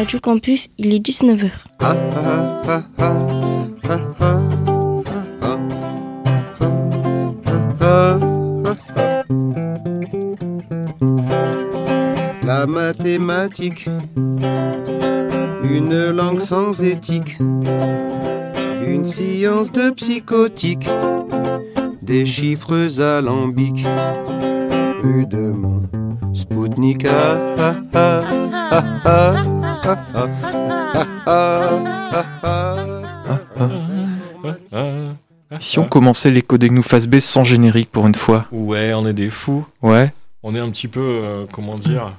Radio Campus, il est 19h. La mathématique, une langue sans éthique, une science de psychotique, des chiffres alambiques, eu de mon Spoutnik. ah, ah, ah, Si on commençait les Codegnou Phase B sans générique pour une fois. Ouais, on est des fous. Ouais. On est un petit peu, euh, comment dire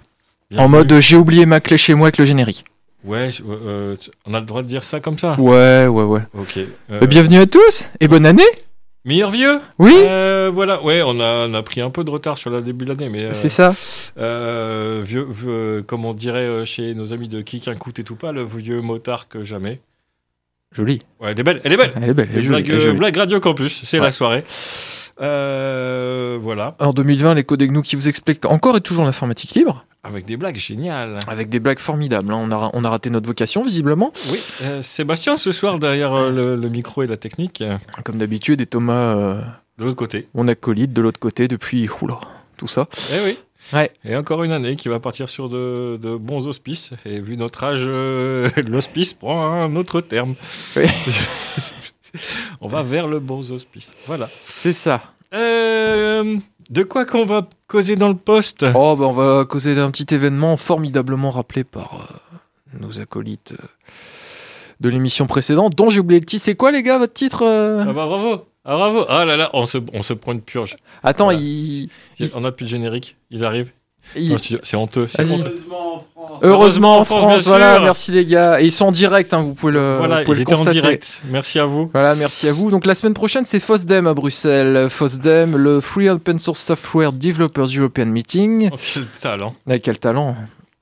En mode j'ai oublié ma clé chez moi avec le générique. Ouais, euh, tu- on a le droit de dire ça comme ça Ouais, ouais, ouais. Ok. Euh, Euh, Bienvenue à tous et bonne année Meilleur vieux Oui Euh, Voilà, ouais, on a, on a pris un peu de retard sur le début de l'année, mais. euh, C'est ça euh, vieux, vieux, comme on dirait chez nos amis de Kik, un coup et tout pas, le vieux motard que jamais. Joli. Ouais, elle est belle, elle est belle Elle est belle, elle est jolie. blague, jolie. Radio Campus, c'est Ouais. la soirée. Euh, voilà, En 2020, les Codegnou qui vous expliquent encore et toujours l'informatique libre, avec des blagues géniales. avec des blagues formidables. hein. On, a, on a raté notre vocation, visiblement. Oui, euh, Sébastien ce soir derrière euh, le, le micro et la technique, Comme d'habitude, et Thomas, de l'autre côté. mon acolyte, de l'autre côté depuis, oula, tout ça. Eh oui. Ouais. Et encore une année qui va partir sur de, de bons auspices. Et vu notre âge, l'hospice prend un autre terme. Oui. On va vers le bon hospice. Voilà. C'est ça. Euh, de quoi qu'on va causer dans le poste? Oh, bah on va causer d'un petit événement formidablement rappelé par euh, nos acolytes euh, de l'émission précédente, dont j'ai oublié le titre. C'est quoi, les gars, votre titre Ah bah bravo ah bravo Ah là là, on se, on se prend une purge. Attends, Voilà. il... On n'a plus de générique, il arrive. Il-. C'est honteux. c'est Vas-y. honteux. Heureusement en en France, France, bien voilà, sûr. merci les gars. Et ils sont en direct, hein, vous pouvez le, Voilà, vous pouvez ils le étaient en constater. direct. Merci à vous. Voilà, merci à vous. Donc la semaine prochaine, c'est FOSDEM à Bruxelles. FOSDEM, le Free Open Source Software Developers European Meeting. Oh, quel talent. Avec quel talent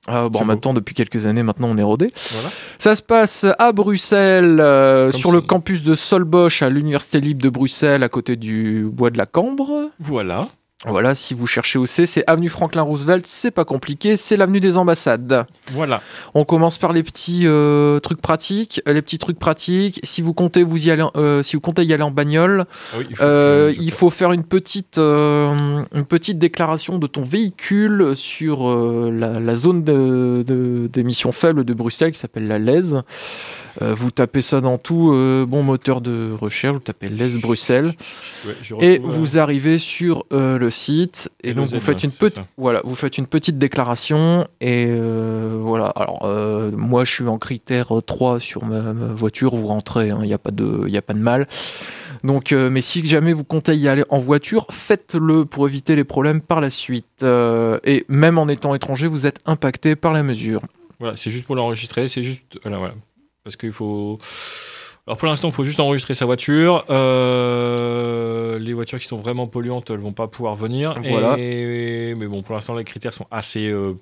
ah, bon, en temps, depuis quelques années, maintenant, on est rodé. Voilà. Ça se passe à Bruxelles, euh, sur le campus de Solbosch, à l'Université libre de Bruxelles, à côté du bois de la Cambre. Voilà. Voilà, si vous cherchez où c'est, c'est avenue Franklin Roosevelt, c'est pas compliqué, c'est l'avenue des ambassades. Voilà. On commence par les petits euh, trucs pratiques. Euh, Les petits trucs pratiques. Si vous comptez vous y aller, en- euh, si vous comptez y aller en bagnole, Ah oui, il faut euh, il faire une petite, une petite déclaration de ton véhicule sur la, la zone de- de- d'émission faible de Bruxelles qui s'appelle la LES. Euh, vous tapez ça dans tout euh, bon moteur de recherche, vous tapez LES Bruxelles. Ouais, et retrouve, euh, vous arrivez sur le site. Et Et donc vous faites une petite voilà vous faites une petite déclaration et voilà. Alors moi je suis en critère 3 sur ma, ma voiture. Vous rentrez il n'y a pas de il y a pas de mal. Donc euh, mais si jamais vous comptez y aller en voiture faites-le pour éviter les problèmes par la suite. Euh, et même en étant étranger vous êtes impacté par la mesure. Voilà, c'est juste pour l'enregistrer, c'est juste. Voilà, voilà. Parce qu'il faut. Alors pour l'instant, il faut juste enregistrer sa voiture. Euh, les voitures qui sont vraiment polluantes, elles vont pas pouvoir venir. Voilà. Et- Mais bon, pour l'instant, les critères sont assez euh,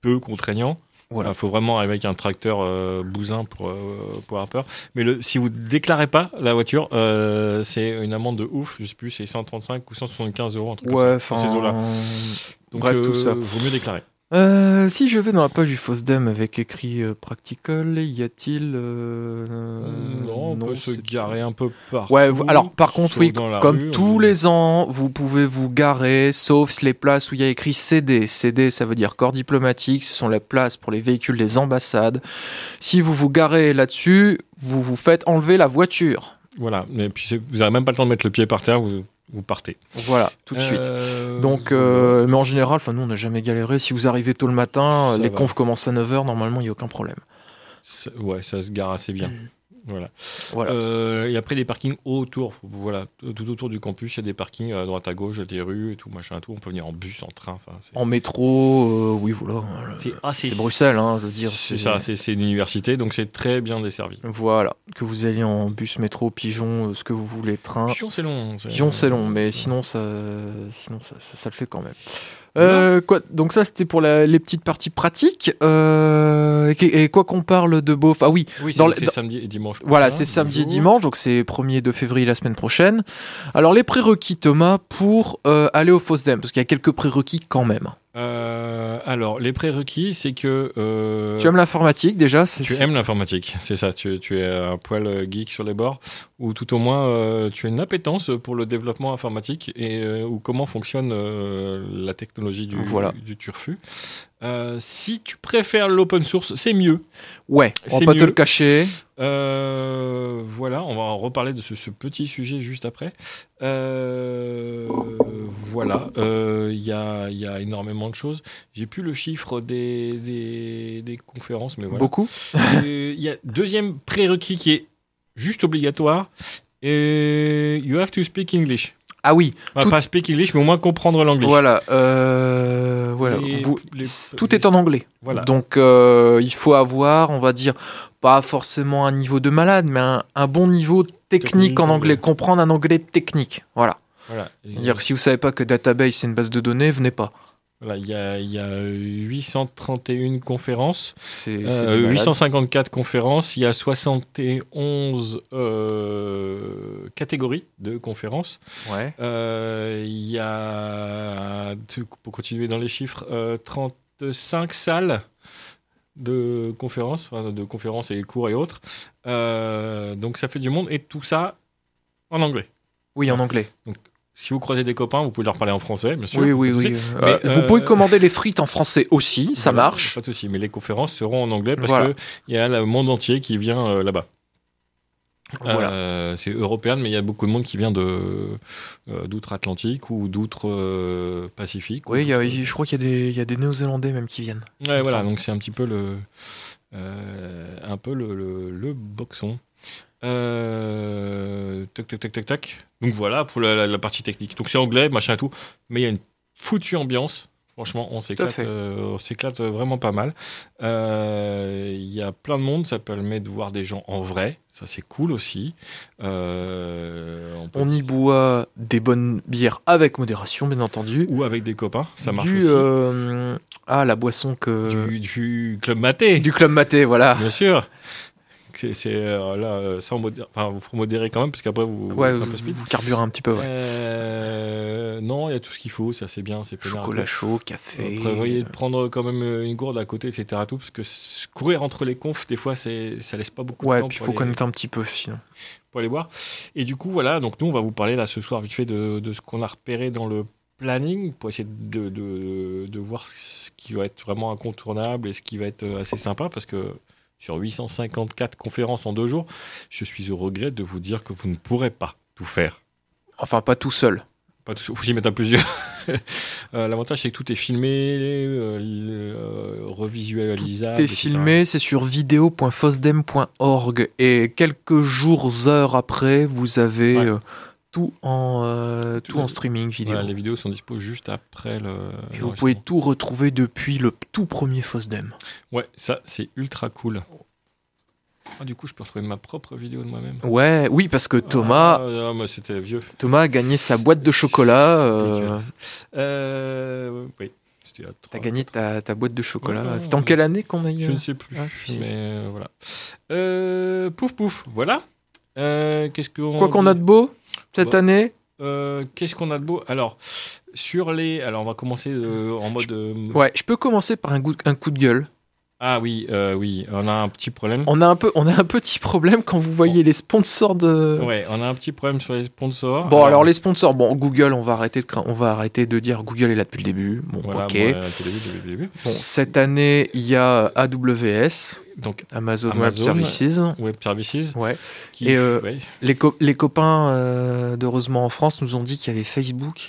peu contraignants. Voilà. Il faut vraiment arriver avec un tracteur euh, bousin pour, pour avoir peur. Mais le, si vous déclarez pas la voiture, c'est une amende de ouf. Je sais plus, c'est 135 ou 175 euros. Un truc comme ouais ça, enfin dans ces eaux-là. Donc, bref tout ça Vaut mieux déclarer. Euh, si je vais dans la page du FOSDEM avec écrit euh, practical, y a-t-il euh, non, on peut se garer un peu partout. Ouais, alors par contre, oui, comme rue, tous on- les ans, vous pouvez vous garer, sauf les places où il y a écrit CD. CD, ça veut dire corps diplomatique, ce sont les places pour les véhicules des ambassades. Si vous vous garez là-dessus, vous vous faites enlever la voiture. Voilà, mais puis vous n'avez même pas le temps de mettre le pied par terre, vous, vous partez. Voilà, tout de suite. Euh, Donc, euh, mais en général, enfin, nous, on n'a jamais galéré. Si vous arrivez tôt le matin, Ça les va. confs commencent à 9h, normalement, il n'y a aucun problème. ça- ouais, ça se gare assez bien. Voilà. Voilà. Euh, et après des parkings autour, voilà, tout autour du campus, il y a des parkings à droite à gauche, des rues et tout, machin, tout. On peut venir en bus, en train. En métro, euh, oui, voilà. c'est assez- C'est Bruxelles, hein, je veux dire. C'est ça, c'est c'est une université, donc c'est très bien desservi. Voilà, que vous alliez en bus, métro, pigeon, euh, ce que vous voulez, train. Pigeon, c'est long. Pigeon, c'est long, mais sinon, ça, sinon ça, ça, ça le fait quand même. Euh, quoi, donc ça, c'était pour la- les petites parties pratiques. Euh, et, et quoi qu'on parle de beauf, ah oui, Oui, Dans c'est samedi et dimanche. voilà, c'est samedi et dimanche, donc c'est 1er de février la semaine prochaine. Alors les prérequis, Thomas, pour euh, aller au FOSDEM, parce qu'il y a quelques prérequis quand même. Euh, alors, les prérequis, c'est que. euh, Tu aimes l'informatique déjà tu aimes l'informatique, c'est ça. Tu, tu es un poil euh, geek sur les bords, ou tout au moins euh, tu as une appétence pour le développement informatique et euh, ou comment fonctionne euh, la technologie du, Voilà. du turfu. Euh, si tu préfères l'open source, c'est mieux. Ouais, on va pas te le cacher. Euh, voilà, on va en reparler de ce, ce petit sujet juste après. Euh, voilà, il y, a, il y a énormément de choses. J'ai plus le chiffre des, des, des conférences, mais voilà. Beaucoup. Il y a deuxième prérequis qui est juste obligatoire. Et you have to speak English. Ah oui, Enfin, Tout- Pas speak English, mais au moins comprendre l'anglais. voilà. euh, voilà. Les- Vous- les- tout est en anglais. Voilà. Donc euh, il faut avoir, on va dire, pas forcément un niveau de malade, mais un, un bon niveau technique, Technique, en anglais. anglais. comprendre un anglais technique. Voilà. Voilà. Que si vous savez pas que database c'est une base de données, venez pas. Voilà, il y a, il y a 831 conférences. C'est c'est Euh, du malade. 854 conférences, il y a 71 euh, catégories de conférences. Ouais. Euh, il y a, pour continuer dans les chiffres, euh, 35 salles de conférences, de conférences et cours et autres. Donc ça fait du monde et tout ça en anglais. Oui, en anglais. Si vous croisez des copains, vous pouvez leur parler en français, bien sûr. Oui, oui, oui. Euh, vous euh, pouvez commander les frites en français aussi, ça Voilà, marche. Pas de souci, mais les conférences seront en anglais parce Voilà. que il y a le monde entier qui vient euh, là-bas. Voilà. Euh, c'est européen, mais il y a beaucoup de monde qui vient de euh, d'outre-Atlantique ou d'outre-Pacifique. Oui, y a- je crois qu'il y a des, des Néo-Zélandais même qui viennent. Ouais, voilà, donc c'est un petit peu le, euh, un peu le, le, le boxon. Euh, tac, tac, tac, tac, tac. Donc voilà pour la, la- la partie technique. Donc c'est anglais, machin et tout, mais il y a une foutue ambiance. Franchement, on s'éclate, euh, on s'éclate vraiment pas mal. Euh, Il y a plein de monde, ça permet de voir des gens en vrai, ça c'est cool aussi. Euh, on peut- On y boit des bonnes bières avec modération, bien entendu. Ou avec des copains, ça marche du, aussi. euh, ah, la boisson que. Du, du club maté. Du club maté, voilà. Bien sûr. C'est euh, là, euh, enfin, vous faut modérer quand même, parce qu'après vous. Ouais, vous carburez un petit peu, ouais. Euh, non, il y a tout ce qu'il faut, c'est assez bien, c'est. Chocolat chaud, café. Prévoyez de prendre quand même euh, une gourde à côté, etc. Tout, parce que courir entre les confs, des fois, c'est, ça laisse pas beaucoup de Ouais, temps puis il faut aller- connaître un petit peu sinon. pour aller voir. Et du coup, voilà, donc nous, on va vous parler là ce soir vite fait de, de ce qu'on a repéré dans le planning pour essayer de, de, de voir ce qui va être vraiment incontournable et ce qui va être euh, assez sympa parce que sur 854 conférences en deux jours, je suis au regret de vous dire que vous ne pourrez pas tout faire. Enfin, pas tout seul. Pas tout, faut s'y mettre à plusieurs. Euh, L'avantage, c'est que tout est filmé, euh, euh, revisualisable. T'es etc. filmé, c'est sur vidéo.fosdem.org et quelques jours, heures après, vous avez Ouais. euh, tout en euh, tout en streaming vidéo. Voilà, les vidéos sont dispo juste après le. Et vous pouvez tout retrouver depuis le tout premier Fosdem. Ouais, ça, c'est ultra cool. Ah, du coup, je peux retrouver ma propre vidéo de moi-même. Ouais, oui, parce que Thomas, Ah, ah, moi, c'était vieux. Thomas a gagné sa boîte de chocolat. Euh. Euh, oui, T'as gagné ta, ta boîte de chocolat. Ouais, C'était en quelle année qu'on a eu Je euh, ne sais plus. Ah, je sais mais euh, voilà. Euh, pouf, pouf, voilà. Euh, Qu'est-ce qu'on Quoi qu'on a de beau cette année Euh, Qu'est-ce qu'on a de beau? Alors, sur les. Alors, on va commencer euh, en mode. euh, Ouais, je peux commencer par un, goût- un coup de gueule. Ah oui, euh, oui, on a un petit problème. On a un peu, on a un petit problème quand vous voyez les sponsors de. Ouais, on a un petit problème sur les sponsors. Bon, alors, les sponsors, bon, Google, on va arrêter de, cra- on va arrêter de dire Google est là depuis le début. Bon, Voilà, ok. bon, au début, début, début. Bon, cette année, il y a AWS, Donc, Amazon, Web. Services. Web Services. Ouais. Qui, Et, euh, ouais. Les, co- les copains euh, d'Heureusement en France nous ont dit qu'il y avait Facebook.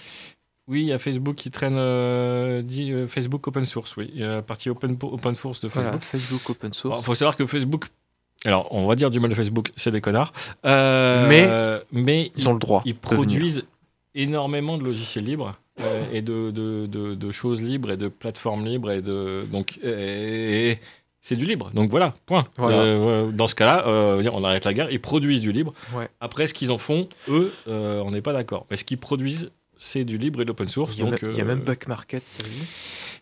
Oui, il y a Facebook qui traîne, euh, dit euh, Facebook open source, oui. Il y a la partie open, open source de Voilà, Facebook. Facebook open Il source. faut savoir que Facebook, alors on va dire du mal de Facebook, c'est des connards, Euh, Mais mais Ils ont le droit. ils venir. produisent énormément de logiciels libres et de, de, de- de choses libres et de plateformes libres et de donc et- et c'est du libre. Donc voilà, point. Voilà. Euh, dans ce cas-là, euh, on arrête la guerre. Ils produisent du libre. Ouais. Après, ce qu'ils en font, eux, euh, on n'est pas d'accord. Mais ce qu'ils produisent, c'est du libre et de l'open source. Il y a, donc, il y a euh, même Back Market.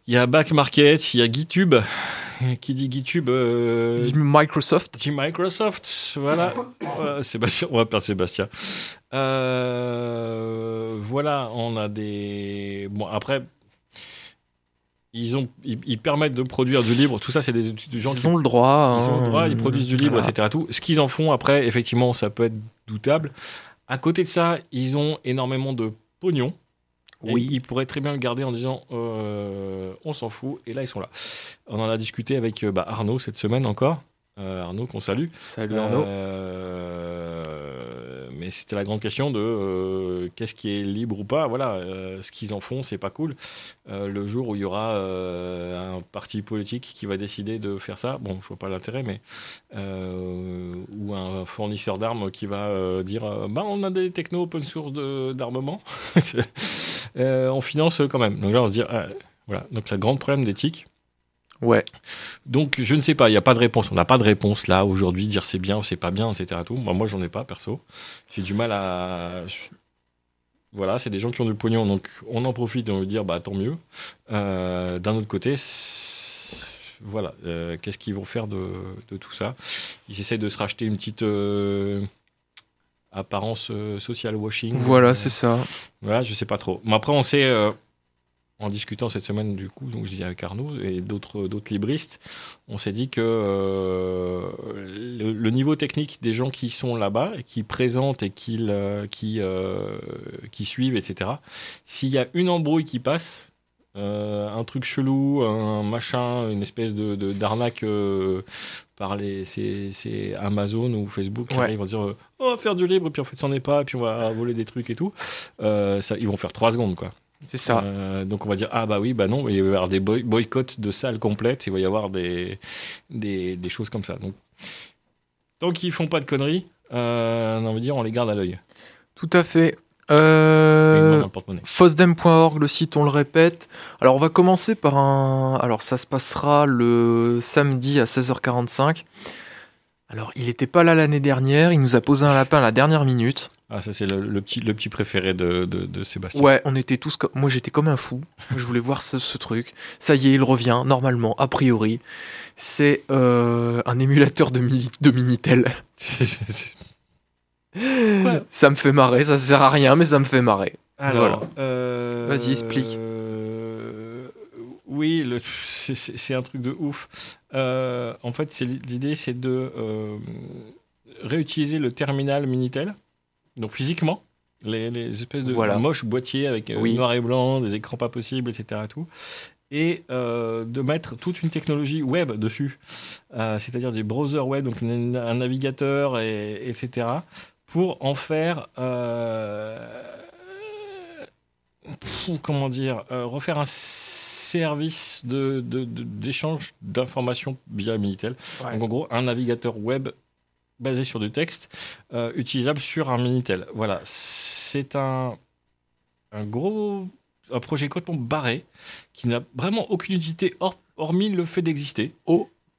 il y a Back Market, il y a GitHub. Qui dit GitHub euh, Dit Microsoft. dit Microsoft. Voilà. Voilà, Sébastien, on va perdre Sébastien. Euh, voilà, on a des. Bon, après, ils, ont, ils, ils permettent de produire du libre. Tout ça, c'est des, des gens qui Ils ont le droit. ils ont le hein. droit, ils produisent du libre, Voilà. etc. Tout. Ce qu'ils en font après, effectivement, ça peut être doutable. À côté de ça, ils ont énormément de pognon. Et Oui. ils pourraient très bien le garder en disant euh, on s'en fout. Et là, ils sont là. On en a discuté avec euh, bah, Arnaud cette semaine encore. Euh, Arnaud, qu'on salue. Salut Arnaud. Euh, mais c'était la grande question de euh, qu'est-ce qui est libre ou pas. Voilà, euh, ce qu'ils en font, c'est pas cool. Euh, le jour où il y aura un parti politique qui va décider de faire ça, bon, je vois pas l'intérêt, mais ou un fournisseur d'armes qui va dire, bah, on a des techno open source d'armement, on finance quand même. Donc là, on se dit, ah, voilà. Donc le grand problème d'éthique. Ouais. Donc, je ne sais pas, il n'y a pas de réponse. On n'a pas de réponse là, aujourd'hui, dire c'est bien ou c'est pas bien, etc. Tout. Moi, moi j'en ai pas, perso. J'ai du mal à. Voilà, c'est des gens qui ont du pognon, donc on en profite et on veut dire, bah tant mieux. Euh, D'un autre côté, voilà, euh, qu'est-ce qu'ils vont faire de, de tout ça? Ils essaient de se racheter une petite euh, apparence euh, social washing. Voilà, Euh, c'est ça. voilà, je sais pas trop. Mais après, on sait, euh, en discutant cette semaine, du coup, donc je dis avec Arnaud et d'autres d'autres libristes, on s'est dit que euh, le, le niveau technique des gens qui sont là-bas et qui présentent et qui, le- qui, euh, qui suivent, etc., s'il y a une embrouille qui passe, euh, un truc chelou, un machin, une espèce de d'arnaque euh, par les c'est Amazon ou Facebook qui Ouais. arrivent à dire euh, on va faire du libre et puis en fait c'en est pas et puis on va voler des trucs et tout. Euh, ça, ils vont faire trois secondes quoi. C'est ça. Euh, donc on va dire ah bah oui bah non il va y avoir des boy- boycotts de salles complètes, il va y avoir des des, des choses comme ça. Donc tant qu'ils font pas de conneries, euh, on va dire on les garde à l'œil. Tout à fait. Euh. Fosdem.org, le site, on le répète. Alors, on va commencer par un. Alors, ça se passera le samedi à 16h45. Alors, il n'était pas là l'année dernière. Il nous a posé un lapin à la dernière minute. Ah ça c'est le, le petit le petit préféré de, de, de Sébastien. Ouais, on était tous comme. Moi, j'étais comme un fou. Je voulais voir ce, ce truc. Ça y est, il revient, normalement, a priori. C'est euh, un émulateur de, de Minitel. Ça me fait marrer. Ça sert à rien, mais ça me fait marrer. Alors, euh, Vas-y, explique. euh, oui, le- c'est- c'est c'est un truc de ouf. Euh, en fait, l'idée, c'est de euh, réutiliser le terminal Minitel, donc physiquement, les, les espèces de Voilà. moches boîtiers avec euh, Oui. noir et blanc, des écrans pas possibles, etc. Tout, et euh, de mettre toute une technologie web dessus, c'est-à-dire des browsers web, donc un, navigateur, et, etc., pour en faire pff, comment dire, euh, refaire un service de- d'échange d'informations via Minitel. Donc en gros, un navigateur web basé sur du texte, euh, utilisable sur un Minitel. Voilà, c'est un, un gros un projet complètement barré, qui n'a vraiment aucune utilité hors- hormis le fait d'exister.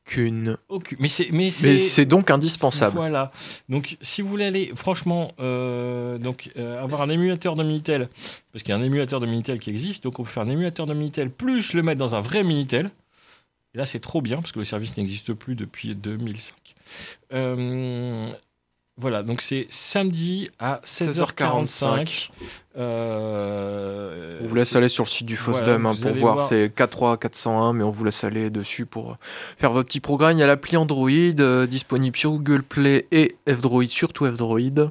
Aucune. Aucune. Mais c'est, mais c'est donc indispensable. voilà. Donc, si vous voulez aller, franchement, euh, donc euh, avoir un émulateur de Minitel, parce qu'il y a un émulateur de Minitel qui existe, donc on peut faire un émulateur de Minitel plus le mettre dans un vrai Minitel. Et là, c'est trop bien parce que le service n'existe plus depuis 2005. Euh, voilà, donc c'est samedi à 16h45. Euh, On vous laisse aller sur le site du Voilà, FOSDEM hein, pour voir, voir. c'est 43401, mais on vous laisse aller dessus pour faire vos petits programmes. Il y a l'appli Android euh, disponible sur Google Play et F-Droid, surtout F-Droid,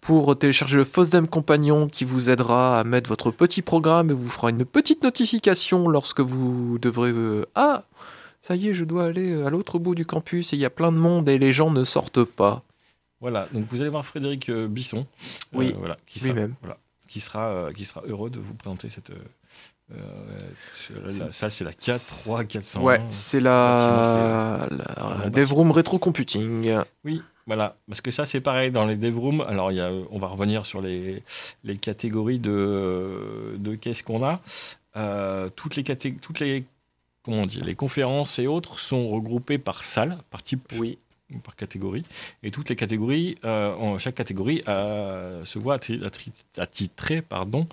pour télécharger le FOSDEM Compagnon qui vous aidera à mettre votre petit programme et vous fera une petite notification lorsque vous devrez... euh, ah ça y est, je dois aller à l'autre bout du campus et il y a plein de monde et les gens ne sortent pas. Voilà, donc vous allez voir Frédéric euh, Bisson, euh, Oui, voilà, qui sera, lui-même. voilà, qui sera, euh, qui sera heureux de vous présenter cette. euh, euh, la salle, c'est la 4 401. Ouais, c'est la, DevRoom Retro Computing. Oui, voilà, parce que ça c'est pareil dans les dev rooms. Alors il y a, on va revenir sur les, les catégories de, de qu'est-ce qu'on a. Euh, toutes les catég- toutes les comment on dit, les conférences et autres sont regroupées par salle, par type, Oui. Par catégorie. Et toutes les catégories, euh, en, chaque catégorie euh, se voit attitrer pardon,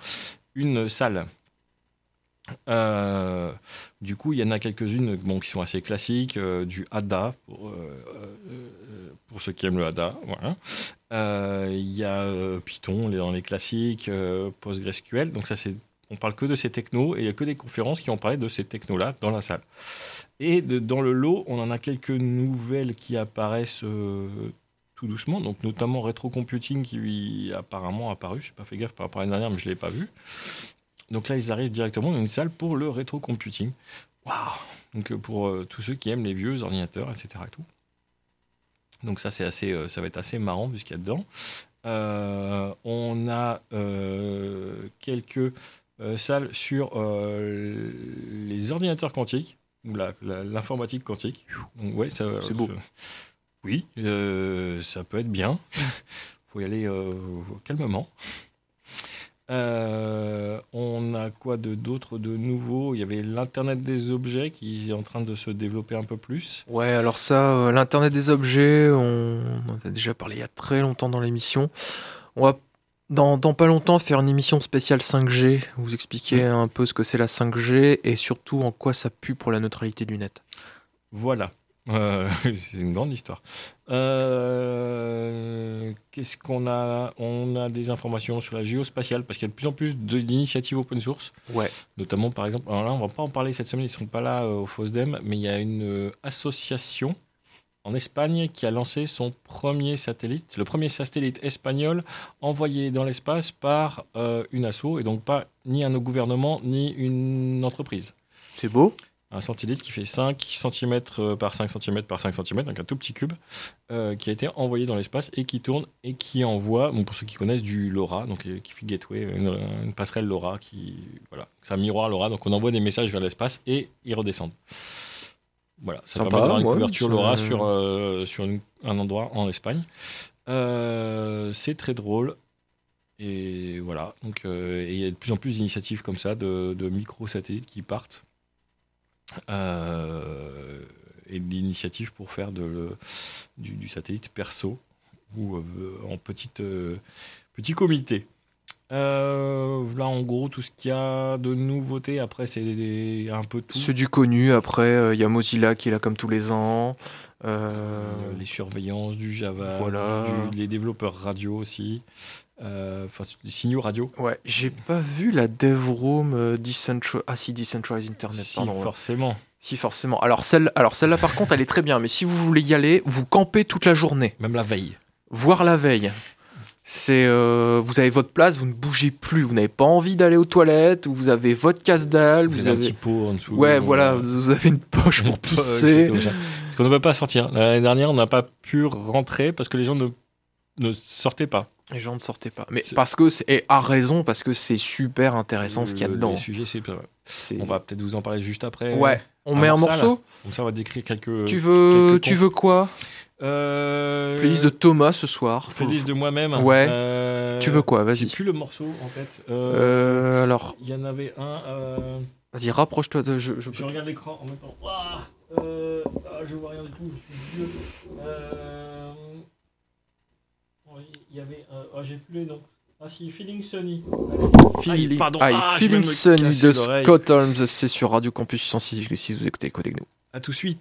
une salle. Euh, du coup, il y en a quelques-unes bon, qui sont assez classiques, euh, du ADA pour, euh, euh, ceux qui aiment le ADA. Voilà. Euh, Il y a euh, Python dans les classiques, euh, PostgreSQL. Donc ça, c'est On parle que de ces technos et il n'y a que des conférences qui ont parlé de ces technos-là dans la salle. Et dans le lot, on en a quelques nouvelles qui apparaissent euh, tout doucement, donc notamment rétrocomputing qui apparemment apparu. Je n'ai pas fait gaffe par rapport à l'année dernière, mais je ne l'ai pas vu. Donc là, ils arrivent directement dans une salle pour le rétrocomputing. Waouh Donc euh, pour euh, tous ceux qui aiment les vieux ordinateurs, etc. Donc ça, c'est assez, ça va être assez marrant vu ce qu'il y a dedans. On a quelques salles sur les ordinateurs quantiques l'informatique quantique. Donc ouais, ça, C'est beau. oui, euh, ça peut être bien. faut y aller euh, calmement. Euh, on a quoi de d'autre de nouveau? Il y avait l'internet des objets qui est en train de se développer un peu plus. Ouais, alors ça, l'Internet des objets, on en a déjà parlé il y a très longtemps dans l'émission. On va, dans, dans pas longtemps, faire une émission spéciale 5G, vous expliquer un peu ce que c'est la 5G et surtout en quoi ça pue pour la neutralité du net. Voilà. Euh, c'est une grande histoire. Euh, Qu'est-ce qu'on a? On a des informations sur la géospatiale parce qu'il y a de plus en plus d'initiatives open source, Ouais. notamment par exemple. Alors là, on va pas en parler cette semaine, ils sont pas là euh, au FOSDEM, mais il y a une association en Espagne qui a lancé son premier satellite, le premier satellite espagnol envoyé dans l'espace par euh, une asso et donc pas ni un gouvernement ni une entreprise C'est beau. un satellite qui fait 5 cm par 5 cm par 5 cm, donc un tout petit cube, euh, qui a été envoyé dans l'espace et qui tourne et qui envoie, bon, pour ceux qui connaissent, du LoRa, donc euh, qui fait Gateway, une, une passerelle LoRa, qui, voilà, c'est un miroir LoRa, donc on envoie des messages vers l'espace et ils redescendent. Voilà, ça Sympa, permet d'avoir une ouais, couverture LoRa sur, euh, sur une- un endroit en Espagne. Euh, c'est très drôle. Et voilà, donc euh, il y a de plus en plus d'initiatives comme ça, de, de micro-satellites qui partent et d'initiatives pour faire de le- du, du satellite perso ou en petite, petit comité. Euh, là, en gros, tout ce qu'il y a de nouveautés. Après, c'est un peu tout. C'est du connu. Après, euh, il y a Mozilla qui est là comme tous les ans. Euh, Euh, les surveillances, du Java, Voilà. du- les développeurs radio aussi, euh, enfin les signaux radio. Ouais, j'ai pas vu la DevRoom euh, Decentral... Ah si, Decentralized Internet, Si, pardon. ouais. forcément. Si, forcément. Alors, celle, alors celle-là, par contre, elle est très bien. Mais si vous voulez y aller, vous campez toute la journée. Même la veille. Voire la veille. C'est, euh, vous avez votre place, vous ne bougez plus. Vous n'avez pas envie d'aller aux toilettes. Ou vous avez votre casse-dalle. Vous, Vous, avez un petit pot en dessous. Ouais, voilà, vous avez une poche pour pisser. Parce qu'on ne peut pas sortir. L'année dernière, on n'a pas pu rentrer parce que les gens ne, ne sortaient pas. Les gens ne sortaient pas. Mais parce que, et à raison, parce que c'est super intéressant ce qu'il y a Le- dedans. Les sujets, c'est. On va peut-être vous en parler juste après. Ouais. On met un morceau Comme ça, on va décrire quelques. Tu veux, quelques tu veux quoi? Euh... Playlist de Thomas ce soir. Playlist de moi-même. Ouais. Euh, Tu veux quoi? J'ai Vas-y. plus le morceau en tête. Euh, Euh, alors, Il y en avait un. vas-y, rapproche-toi de. Je, je- Je regarde l'écran en même temps. Ouah, ah, je vois rien du tout, je suis vieux. Il y avait. un- Ah, j'ai plus les noms. Ah, si, Feeling Sunny. Feeling, pardon. Ah, Feeling Sunny de. Scott Holmes, c'est sur Radio Campus 106,6, vous écoutez Codec nous. À tout de suite.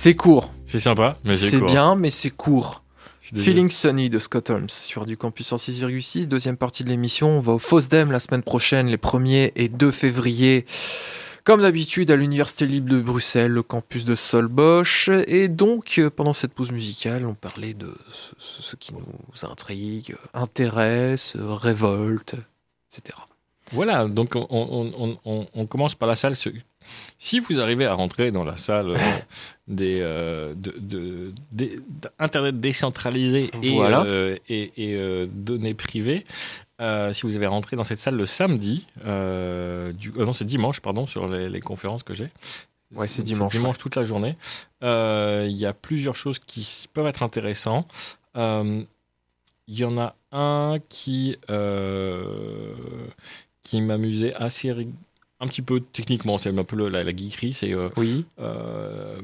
C'est court. C'est sympa, mais c'est C'est court. bien, mais c'est court. Feeling Sunny de Scott Holmes sur du campus en 6,6. Deuxième partie de l'émission. On va au FOSDEM la semaine prochaine, les 1er et 2 février. Comme d'habitude, à l'Université libre de Bruxelles, le campus de Solbosch. Et donc, euh, pendant cette pause musicale, on parlait de ce, ce qui nous intrigue, intéresse, révolte, etc. Voilà, donc on, on- on- on- on commence par la salle. Si vous arrivez à rentrer dans la salle euh, des, euh, de, de- des- d'Internet décentralisé et, Voilà. euh, et, et, données privées, euh, si vous avez rentré dans cette salle le samedi, euh, du, euh, non c'est dimanche, pardon, sur les, les conférences que j'ai. Ouais, c'est dimanche, dimanche toute la journée. Il y a plusieurs choses qui peuvent être intéressantes. Il y en a un qui, qui m'amusait assez rig- un petit peu techniquement, c'est un peu le- la, la geekerie, c'est euh, Oui. euh,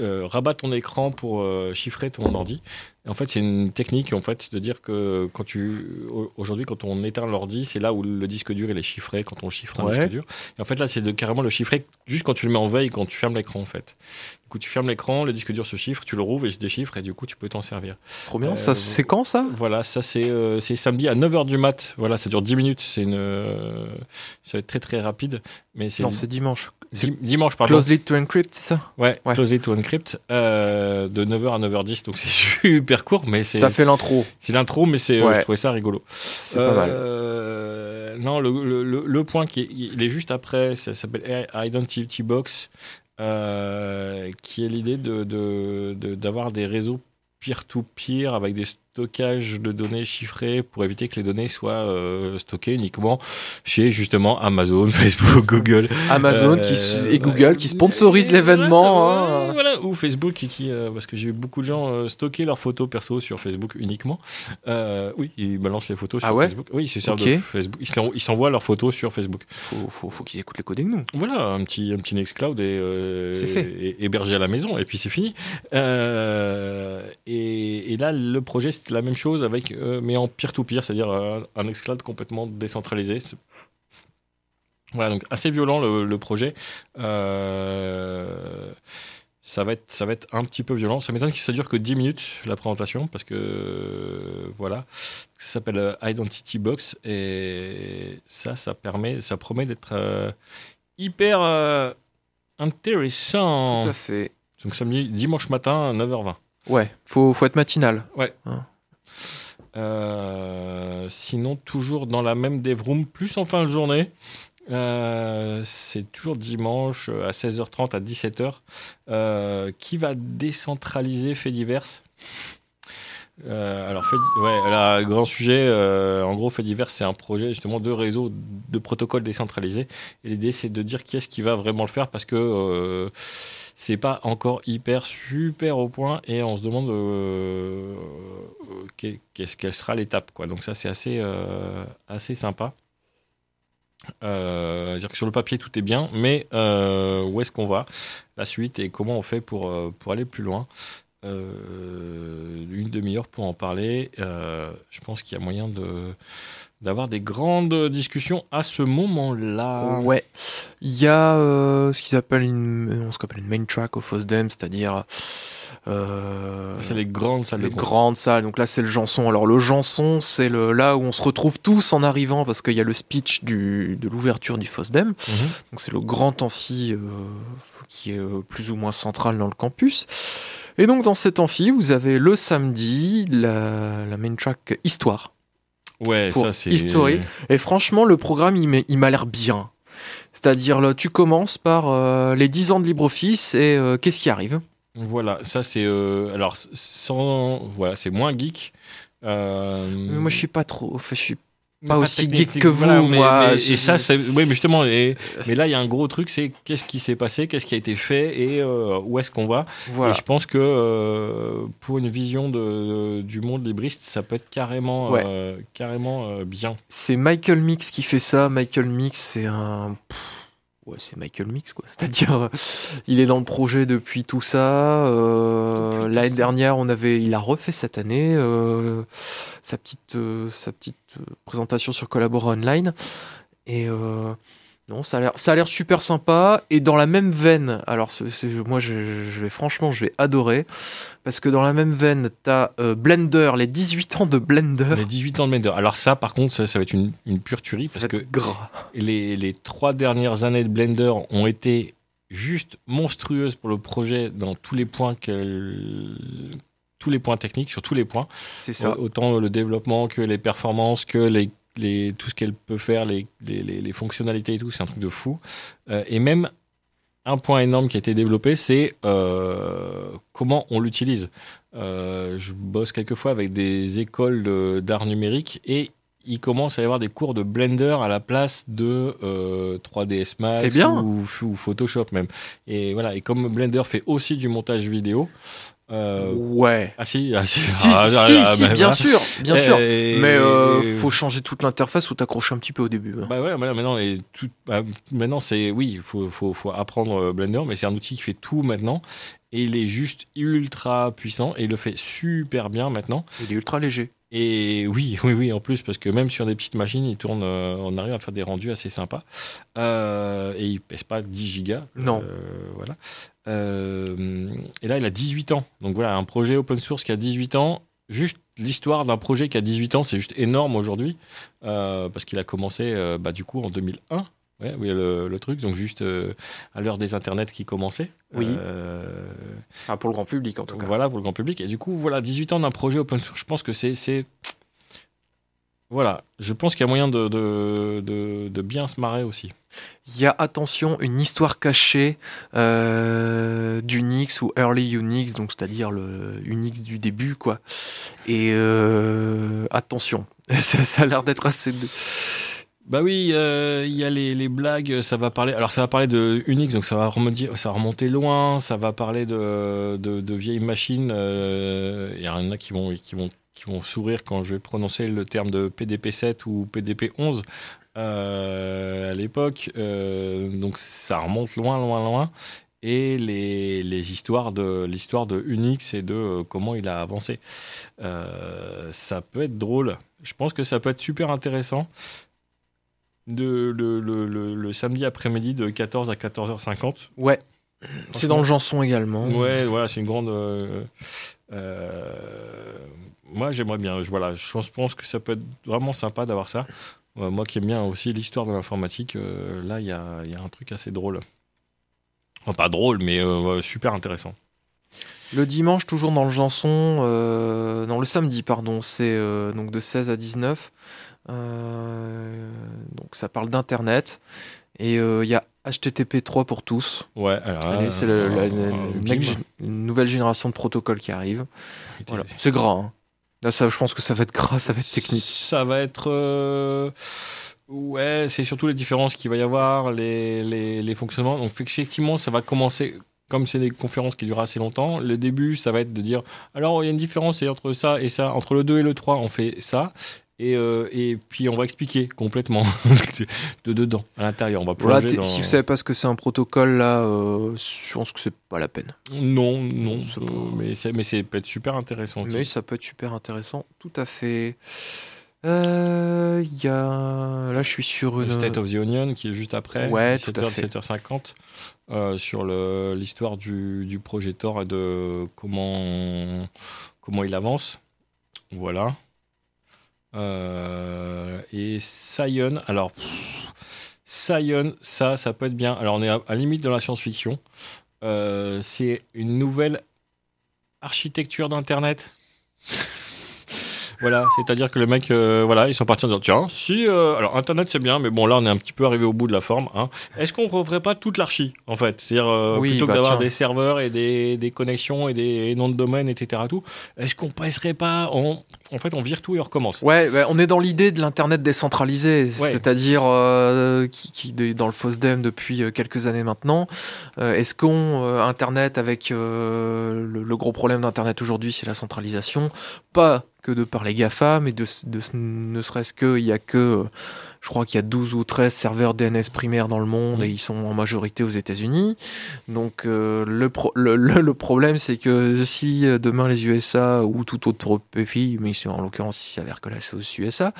euh, rabat ton écran pour euh, chiffrer ton ordi. En fait, c'est une technique en fait de dire que quand tu au- aujourd'hui quand on éteint l'ordi, c'est là où le disque dur il est chiffré quand on chiffre un Ouais. disque dur. Et en fait là, c'est de carrément le chiffrer juste quand tu le mets en veille, quand tu fermes l'écran en fait. Du coup, tu fermes l'écran, le disque dur se chiffre, tu le rouvres et il se déchiffre et du coup, tu peux t'en servir. Trop bien. Euh, ça, c'est quand ça? Voilà, ça c'est euh, c'est samedi à 9h du mat. Voilà, ça dure 10 minutes, c'est une euh, ça va être très très rapide mais c'est Non, c'est dimanche. Dim- dimanche pardon. Closely to Encrypt, c'est ça? Ouais, Ouais. Closely to Encrypt, euh, de 9h à 9h10, donc c'est super court, mais c'est Ça fait l'intro. c'est l'intro, mais c'est, euh, je trouvais ça rigolo. C'est pas mal. Euh, Non, le, le- le- le point qui est, il est juste après, ça s'appelle Identity Box, qui est l'idée de, de- de- d'avoir des réseaux peer-to-peer avec des stockages de données chiffrées pour éviter que les données soient euh, stockées uniquement chez justement Amazon, Facebook, Google. Amazon Euh, qui et Google qui sponsorisent l'événement. Hein. Voilà, ou Facebook qui, qui, euh, parce que j'ai vu beaucoup de gens euh, stocker leurs photos perso sur Facebook uniquement. Euh, oui, ils balancent les photos sur Ah ouais Facebook. Oui, ils se servent Ok. de Facebook. Ils s'en- ils s'envoient leurs photos sur Facebook. Faut, faut, faut qu'ils écoutent les codings, nous. Voilà, un petit, un petit Nextcloud et, euh, C'est fait. et- hébergé à la maison, et puis c'est fini. Euh, et, et là, le projet, la même chose, avec, euh, mais en peer-to-peer, c'est-à-dire euh, un Nextcloud complètement décentralisé. Voilà, donc assez violent le, le projet. Euh, ça va, être, ça va être un petit peu violent. Ça m'étonne que ça dure que 10 minutes, la présentation, parce que voilà. Ça s'appelle euh, Identity Box, et ça, ça permet, ça promet d'être hyper intéressant. Tout à fait. Donc samedi, dimanche matin, 9h20. Ouais, faut, faut être matinal. Euh, sinon, toujours dans la même dev room, plus en fin de journée. Euh, c'est toujours dimanche euh, à 16h30 à 17h. Euh, qui va décentraliser Fait divers alors, fait, ouais, là, grand sujet. en gros, Fait divers, c'est un projet justement de réseau de protocoles décentralisés. Et l'idée, c'est de dire qui est-ce qui va vraiment le faire parce que c'est pas encore hyper super au point et on se demande euh, euh, qu'est- qu'est-ce quelle sera l'étape. quoi. Donc, ça, c'est assez, euh, assez sympa. Dire que sur le papier tout est bien, mais où est-ce qu'on va La suite et comment on fait pour, pour aller plus loin? Une demi-heure pour en parler. Je pense qu'il y a moyen de d'avoir des grandes discussions à ce moment-là. Ouais. Il y a euh, ce qu'ils appellent une, ce qu'on appelle une main track au FOSDEM, c'est-à-dire euh, C'est les grandes salles les de grandes salles. Donc là, c'est le Janson. Alors le Janson, c'est le là où on se retrouve tous en arrivant parce qu'il y a le speech du, de l'ouverture du FOSDEM. Mhm. Donc c'est le grand amphi euh, qui est euh, plus ou moins central dans le campus. Et donc dans cet amphi, vous avez le samedi la, la main track histoire. Ouais, Pour ça c'est. History. Et franchement, le programme, il m'a- l'air bien. C'est-à-dire, là, tu commences par euh, les 10 ans de LibreOffice et euh, qu'est-ce qui arrive? Voilà, ça c'est. euh, alors, sans. Voilà, c'est moins geek. Euh, Moi, je suis pas trop. Enfin, je suis pas aussi geek que voilà, vous, mais- moi. mais- Je- et ça, c'est. Oui, mais justement, et- mais là, il y a un gros truc c'est qu'est-ce qui s'est passé, qu'est-ce qui a été fait et euh, où est-ce qu'on va. Voilà. Et je pense que euh, pour une vision de, du monde libriste, ça peut être carrément, Ouais. euh, carrément euh, bien. C'est Michael Mix qui fait ça. Michael Mix, c'est un. Pff, Ouais, c'est Michael Mix, quoi. C'est-à-dire, euh, il est dans le projet depuis tout ça. euh, L'année dernière, on avait, il a refait cette année euh, sa petite, euh, sa petite présentation sur Collabora Online. Et Non, ça a l'air, super sympa et dans la même veine. Alors, moi, je, je vais franchement, je vais adorer parce que dans la même veine, t'as euh, Blender, les 18 ans de Blender. Les 18 ans de Blender. Alors ça, par contre, ça, ça va être une, une pure tuerie Ça parce que gras. les, les trois dernières années de Blender ont été juste monstrueuses pour le projet dans tous les points tous les points techniques, sur tous les points. C'est ça. Autant le développement que les performances, que les, les- tout ce qu'elle peut faire, les, les- les- fonctionnalités et tout, c'est un truc de fou. Euh, et même un point énorme qui a été développé, c'est euh, comment on l'utilise. Euh, je bosse quelquefois avec des écoles de- d'art numérique et il commence à y avoir des cours de Blender à la place de euh, 3ds Max bien. Ou, ou Photoshop même. Et voilà. Et comme Blender fait aussi du montage vidéo. Euh, Ouais. ah si, ah si, Si, ah, si, ah, si, bah, bien sûr, bien sûr. Mais euh, faut changer toute l'interface ou t'accrocher un petit peu au début. hein. Bah ouais, maintenant, et tout, bah, maintenant c'est oui, il faut, faut, faut apprendre euh, Blender, mais c'est un outil qui fait tout maintenant. Et il est juste ultra puissant et il le fait super bien maintenant. Il est ultra léger. Et oui, oui, oui, en plus, parce que même sur des petites machines, il tourne, euh, on arrive à faire des rendus assez sympas. Euh, et il pèse pas 10 gigas. Non. Euh, voilà. Euh, et là, il a 18 ans. Donc voilà, un projet open source qui a 18 ans. Juste l'histoire d'un projet qui a 18 ans, c'est juste énorme aujourd'hui. euh, parce qu'il a commencé, euh, bah, du coup, en 2001. Ouais, oui, le, le truc, donc juste euh, à l'heure des internets qui commençaient. Oui. Euh, pour le grand public en tout cas. voilà, pour le grand public. Et du coup, voilà, 18 ans d'un projet open source, je pense que c'est. Voilà, je pense qu'il y a moyen de, de, de- de bien se marrer aussi. Il y a, attention, une histoire cachée euh, d'Unix ou Early Unix, donc c'est-à-dire le Unix du début, quoi. Et euh, attention, ça, ça a l'air d'être assez. Bah oui, euh, il y a les, blagues, ça va parler. Alors ça va parler de Unix, donc ça va remonter, ça va loin. Ça va parler de, de, vieilles machines. euh, Il y en a qui vont, qui vont, qui vont sourire quand je vais prononcer le terme de PDP-7 ou PDP-11 euh, à l'époque. Euh, donc ça remonte loin, loin, loin. Et les, les histoires de l'histoire de Unix et de euh, comment il a avancé. Euh, ça peut être drôle. Je pense que ça peut être super intéressant de, le, le- le- le samedi après-midi de 14 à 14h50. Ouais, c'est dans le Janson également. Ouais, voilà, c'est une grande. euh, euh, moi, j'aimerais bien. Je, voilà, je pense- que ça peut être vraiment sympa d'avoir ça. Euh, moi qui aime bien aussi l'histoire de l'informatique, là, il y a, y a un truc assez drôle. Enfin, pas drôle, mais super intéressant. Le dimanche, toujours dans le Janson, non, le samedi, pardon, c'est donc de 16 à 19. Euh, donc ça parle d'Internet. Et euh, il y a HTTP 3 pour tous. Ouais, alors. C'est la- une nouvelle génération de protocoles qui arrive. Voilà. C'est gras. hein. Là, ça, je pense que ça va être gras, ça va être technique. Ça va être. euh, Ouais, c'est surtout les différences qu'il va y avoir, les, les, les fonctionnements. Donc, effectivement, ça va commencer. Comme c'est des conférences qui durent assez longtemps, le début, ça va être de dire alors, il y a une différence entre ça et ça. Entre le 2 et le 3, on fait ça. Et, euh, et puis, on va expliquer complètement de dedans, à l'intérieur. On va Voilà, plonger dans... Si vous savez pas ce que c'est un protocole, là, euh, je pense que c'est pas la peine. Non, non, euh, pas- mais, c'est peut être super intéressant. aussi. Mais ça peut être super intéressant, tout à fait. Euh, Il y a... Là, je suis sur Le une... State of the Union qui est juste après, Ouais, tout 17h, à fait. 17h50, euh, sur le- l'histoire du, du projet Tor et de comment, comment il avance. Voilà. Euh, et Sion, alors, Sion, ça, ça peut être bien. Alors, on est à, à la limite de la science-fiction. Euh, C'est une nouvelle architecture d'Internet. Voilà, c'est-à-dire que les mecs, euh, voilà, ils sont partis en disant tiens, si, euh, alors Internet c'est bien, mais bon là on est un petit peu arrivé au bout de la forme. Hein. Est-ce qu'on referait pas toute l'archi en fait? C'est-à-dire euh, Oui, plutôt bah, que d'avoir des serveurs et des, des connexions et des noms de domaine, etc. Tout, est-ce qu'on passerait pas en, en fait on vire tout et on recommence? Ouais, ouais, on est dans l'idée de l'internet décentralisé, Ouais. c'est-à-dire qui, qui est dans le FOSDEM depuis quelques années maintenant. Est-ce qu'on internet avec le, le gros problème d'internet aujourd'hui, c'est la centralisation, pas que de par les GAFA, mais de, de- ne serait-ce que il y a que euh, je crois qu'il y a 12 ou 13 serveurs DNS primaires dans le monde et ils sont en majorité aux États-Unis. Donc euh, le, le, le, problème, c'est que si euh, demain les USA ou tout autre pays, mais en l'occurrence il s'avère que là c'est aux USA,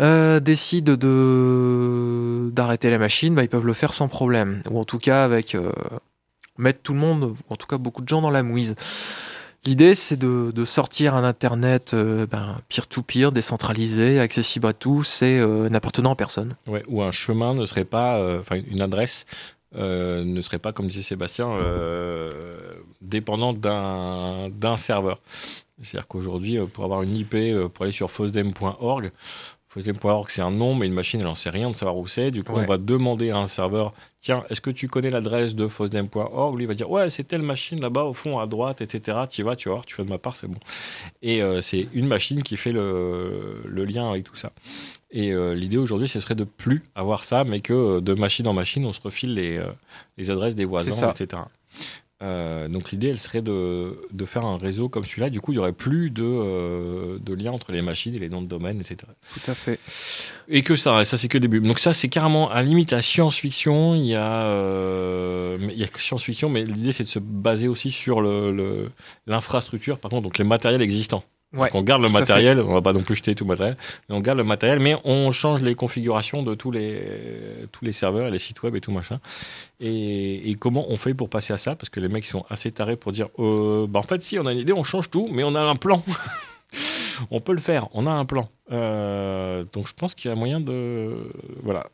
euh, décident de d'arrêter la machine, bah, ils peuvent le faire sans problème. Ou en tout cas avec euh, mettre tout le monde, en tout cas beaucoup de gens dans la mouise. L'idée, c'est de, sortir un Internet euh, ben, peer-to-peer, décentralisé, accessible à tous et euh, n'appartenant à personne. Où un chemin ne serait pas, euh, enfin une adresse ne serait pas, comme disait Sébastien, dépendante d'un serveur. C'est-à-dire qu'aujourd'hui, pour avoir une IP, pour aller sur fosdem.org, Fosdem.org, c'est un nom, mais une machine, elle n'en sait rien de savoir où c'est. Du coup, on va demander à un serveur Tiens, est-ce que tu connais l'adresse de fosdem.org Lui, il va dire Ouais, c'est telle machine là-bas, au fond, à droite, etc. Tu vas, tu vas voir, tu fais de ma part, c'est bon. Et euh, c'est une machine qui fait le, lien avec tout ça. Et euh, l'idée aujourd'hui, ce serait de plus avoir ça, mais que euh, de machine en machine, on se refile les, les adresses des voisins, etc. Euh, donc l'idée, elle serait de, de, faire un réseau comme celui-là. Du coup, il n'y aurait plus de, euh, de lien entre les machines et les noms de domaine, etc. Tout à fait. Et que ça, ça c'est que le début. Donc ça, c'est carrément à la limite la science-fiction. Il y a, euh, il y a science-fiction, mais l'idée, c'est de se baser aussi sur l'infrastructure, le, par contre, donc les matériels existants on garde le matériel, on va pas non plus jeter tout le matériel, mais on garde le matériel, mais on change les configurations de tous les, tous les serveurs et les sites web et tout machin. Et, comment on fait pour passer à ça? Parce que les mecs sont assez tarés pour dire euh, bah en fait, si on a une idée, on change tout, mais on a un plan. on peut le faire, on a un plan. Euh, donc je pense qu'il y a moyen de. Voilà.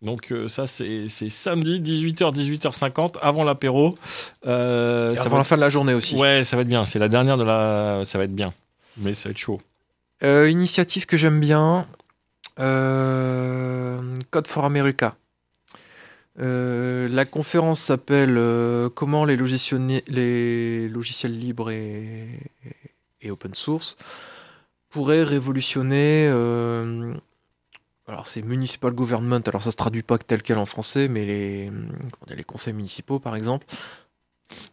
Donc euh, ça c'est samedi 18h 18h50 avant l'apéro. Euh, avant la fin de la journée aussi. Ouais, ça va être bien. C'est la dernière de la. Ça va être bien. Mais ça va être chaud. Euh, initiative que j'aime bien. Euh, Code for America. Euh, la conférence s'appelle Comment les logiciels, libres et, et, open source pourraient révolutionner. alors c'est municipal government, alors ça se traduit pas tel quel en français, mais les, les conseils municipaux par exemple.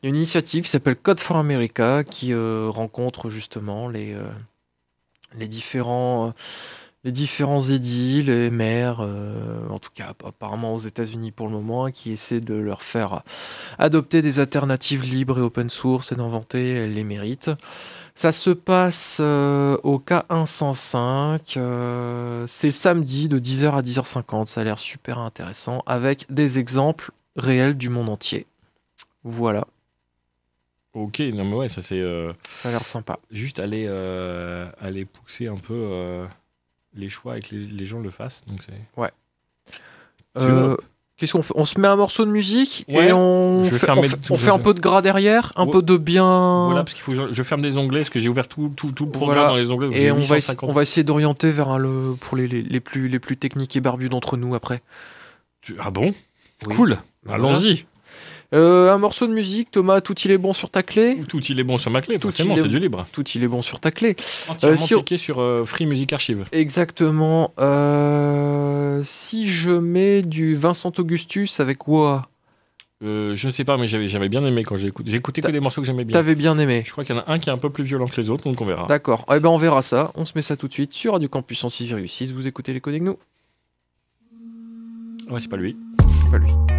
Il y a une initiative qui s'appelle Code for America qui euh, rencontre justement les, euh, les différents. Euh, les différents édits, les maires, en tout cas apparemment aux États-Unis pour le moment, qui essaient de leur faire adopter des alternatives libres et open source et d'inventer les mérites. Ça se passe au K105. c'est samedi de 10h à 10h50. Ça a l'air super intéressant avec des exemples réels du monde entier. Voilà. Ok, non mais ouais, ça c'est. Euh, ça a l'air sympa. Juste aller, euh, aller pousser un peu euh, les choix et que les, gens le. Donc c'est. Ouais. Qu'est-ce qu'on fait? On se met un morceau de musique et on, fait, on, fait, un peu de gras derrière, un peu de bien. Voilà, parce qu'il faut que je, ferme des onglets, parce que j'ai ouvert tout, tout, tout le programme dans les onglets. Et on va, on va essayer d'orienter vers le, pour les, les, plus, les plus techniques et barbus d'entre nous après. Ah bon? Cool, allons-y. Euh, un morceau de musique, Thomas, tout il est bon sur ta clé? Tout il est bon sur ma clé, forcément, c'est du libre. Tout il est bon sur ta clé. Entièrement euh, sur... sur euh, Free Music Archive. Exactement. Euh, si je mets du Vincent Augustus avec euh, je ne sais pas, mais j'avais bien aimé quand j'ai écouté. J'ai écouté que des morceaux que j'aimais bien. T'avais bien aimé. Je crois qu'il y en a un qui est un peu plus violent que les autres, donc on verra. D'accord. Eh ben on verra ça. On se met ça tout de suite sur Radio Campus 6 Vous écoutez les codes nous. Ouais, c'est pas lui. C'est pas lui.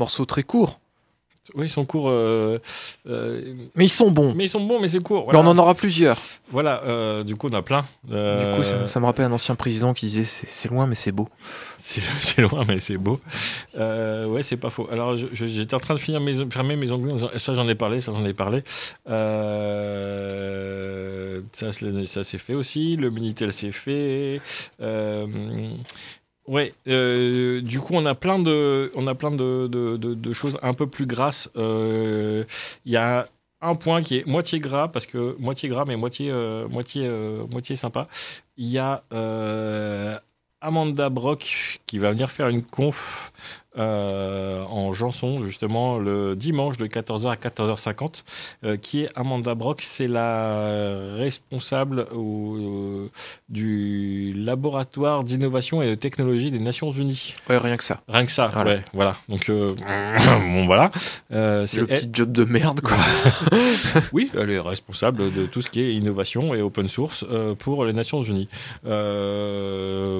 Morceau très court. Oui, ils sont courts. euh, euh, Mais ils sont bons. mais ils sont bons, mais c'est court. Mais Voilà. on en aura plusieurs. Voilà, euh, du coup, on a plein. Du coup, ça, ça me rappelle un ancien président qui disait c'est loin, mais c'est beau. C'est loin, mais c'est beau. Ouais, c'est pas faux. Alors, j'étais en train de finir mes, fermer mes onglets. Ça, j'en ai parlé, ça, j'en ai parlé. Ça, ça, c'est fait aussi. Le Minitel, c'est fait. Ouais, euh, du coup, on a plein de, on a plein de, choses un peu plus grasses. Euh, Il y a un point qui est moitié gras, parce que moitié gras, mais moitié, euh, moitié, moitié sympa. Il y a Amanda Brock qui va venir faire une conf euh, en Janson, justement, le dimanche de 14h à 14h50. euh, qui est Amanda Brock C'est la responsable au- euh, du laboratoire d'innovation et de technologie des Nations Unies. Ouais, rien que ça. Rien que ça, Voilà. ouais, voilà. Donc, euh, bon, voilà. C'est le elle- petit job de merde, quoi. oui, elle est responsable de tout ce qui est innovation et open source pour les Nations Unies.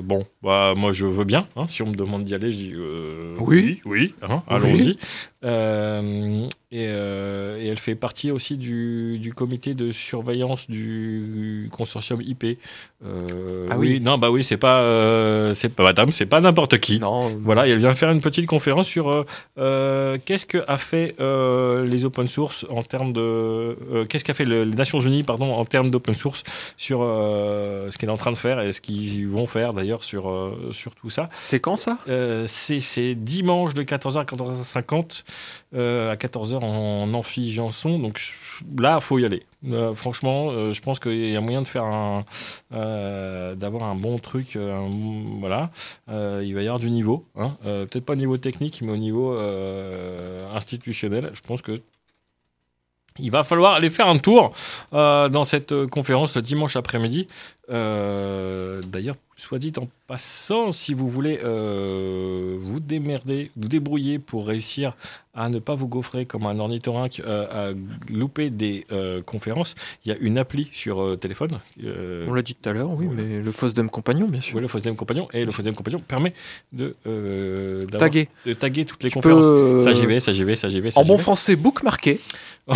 Bon, bah, moi je veux bien. hein, si on me demande d'y aller, je dis euh, Oui. oui, hein, Oui. allons-y. Euh, et, euh, et elle fait partie aussi du, du comité de surveillance du consortium IP. Euh, Ah oui. non, bah oui, c'est pas, euh, c'est pas madame, c'est pas n'importe qui. Non, Voilà, et elle vient faire une petite conférence sur qu'est-ce que a fait les open source en termes de qu'est-ce qu'a fait le- les Nations Unies pardon en termes d'open source sur ce qu'elle est en train de faire et ce qu'ils vont faire d'ailleurs sur sur tout ça. c'est quand ça? C'est dimanche de 14h à 14h50 euh, à 14h en Janson donc là faut y aller. Euh, franchement, euh, je pense qu'il y a moyen de faire un, euh, d'avoir un bon truc. voilà, il va y avoir du niveau. hein. Peut-être pas au niveau technique, mais au niveau institutionnel. Je pense que il va falloir aller faire un tour dans cette conférence dimanche après-midi. D'ailleurs, soit dit en passant, si vous voulez euh, vous démerder, vous débrouiller pour réussir à ne pas vous gaufrer comme un ornithorynque, euh, à louper des euh, conférences, il y a une appli sur téléphone. On l'a dit tout à l'heure, oui, mais le Fosdem Compagnon, bien sûr. Ouais, le FOSDEM Compagnon. Et le FOSDEM Compagnon permet de, Tagué. de taguer toutes les Tu conférences. peux, Ça j'y vais, ça j'y vais, ça j'y vais. ça En bon vais. français, bookmarker.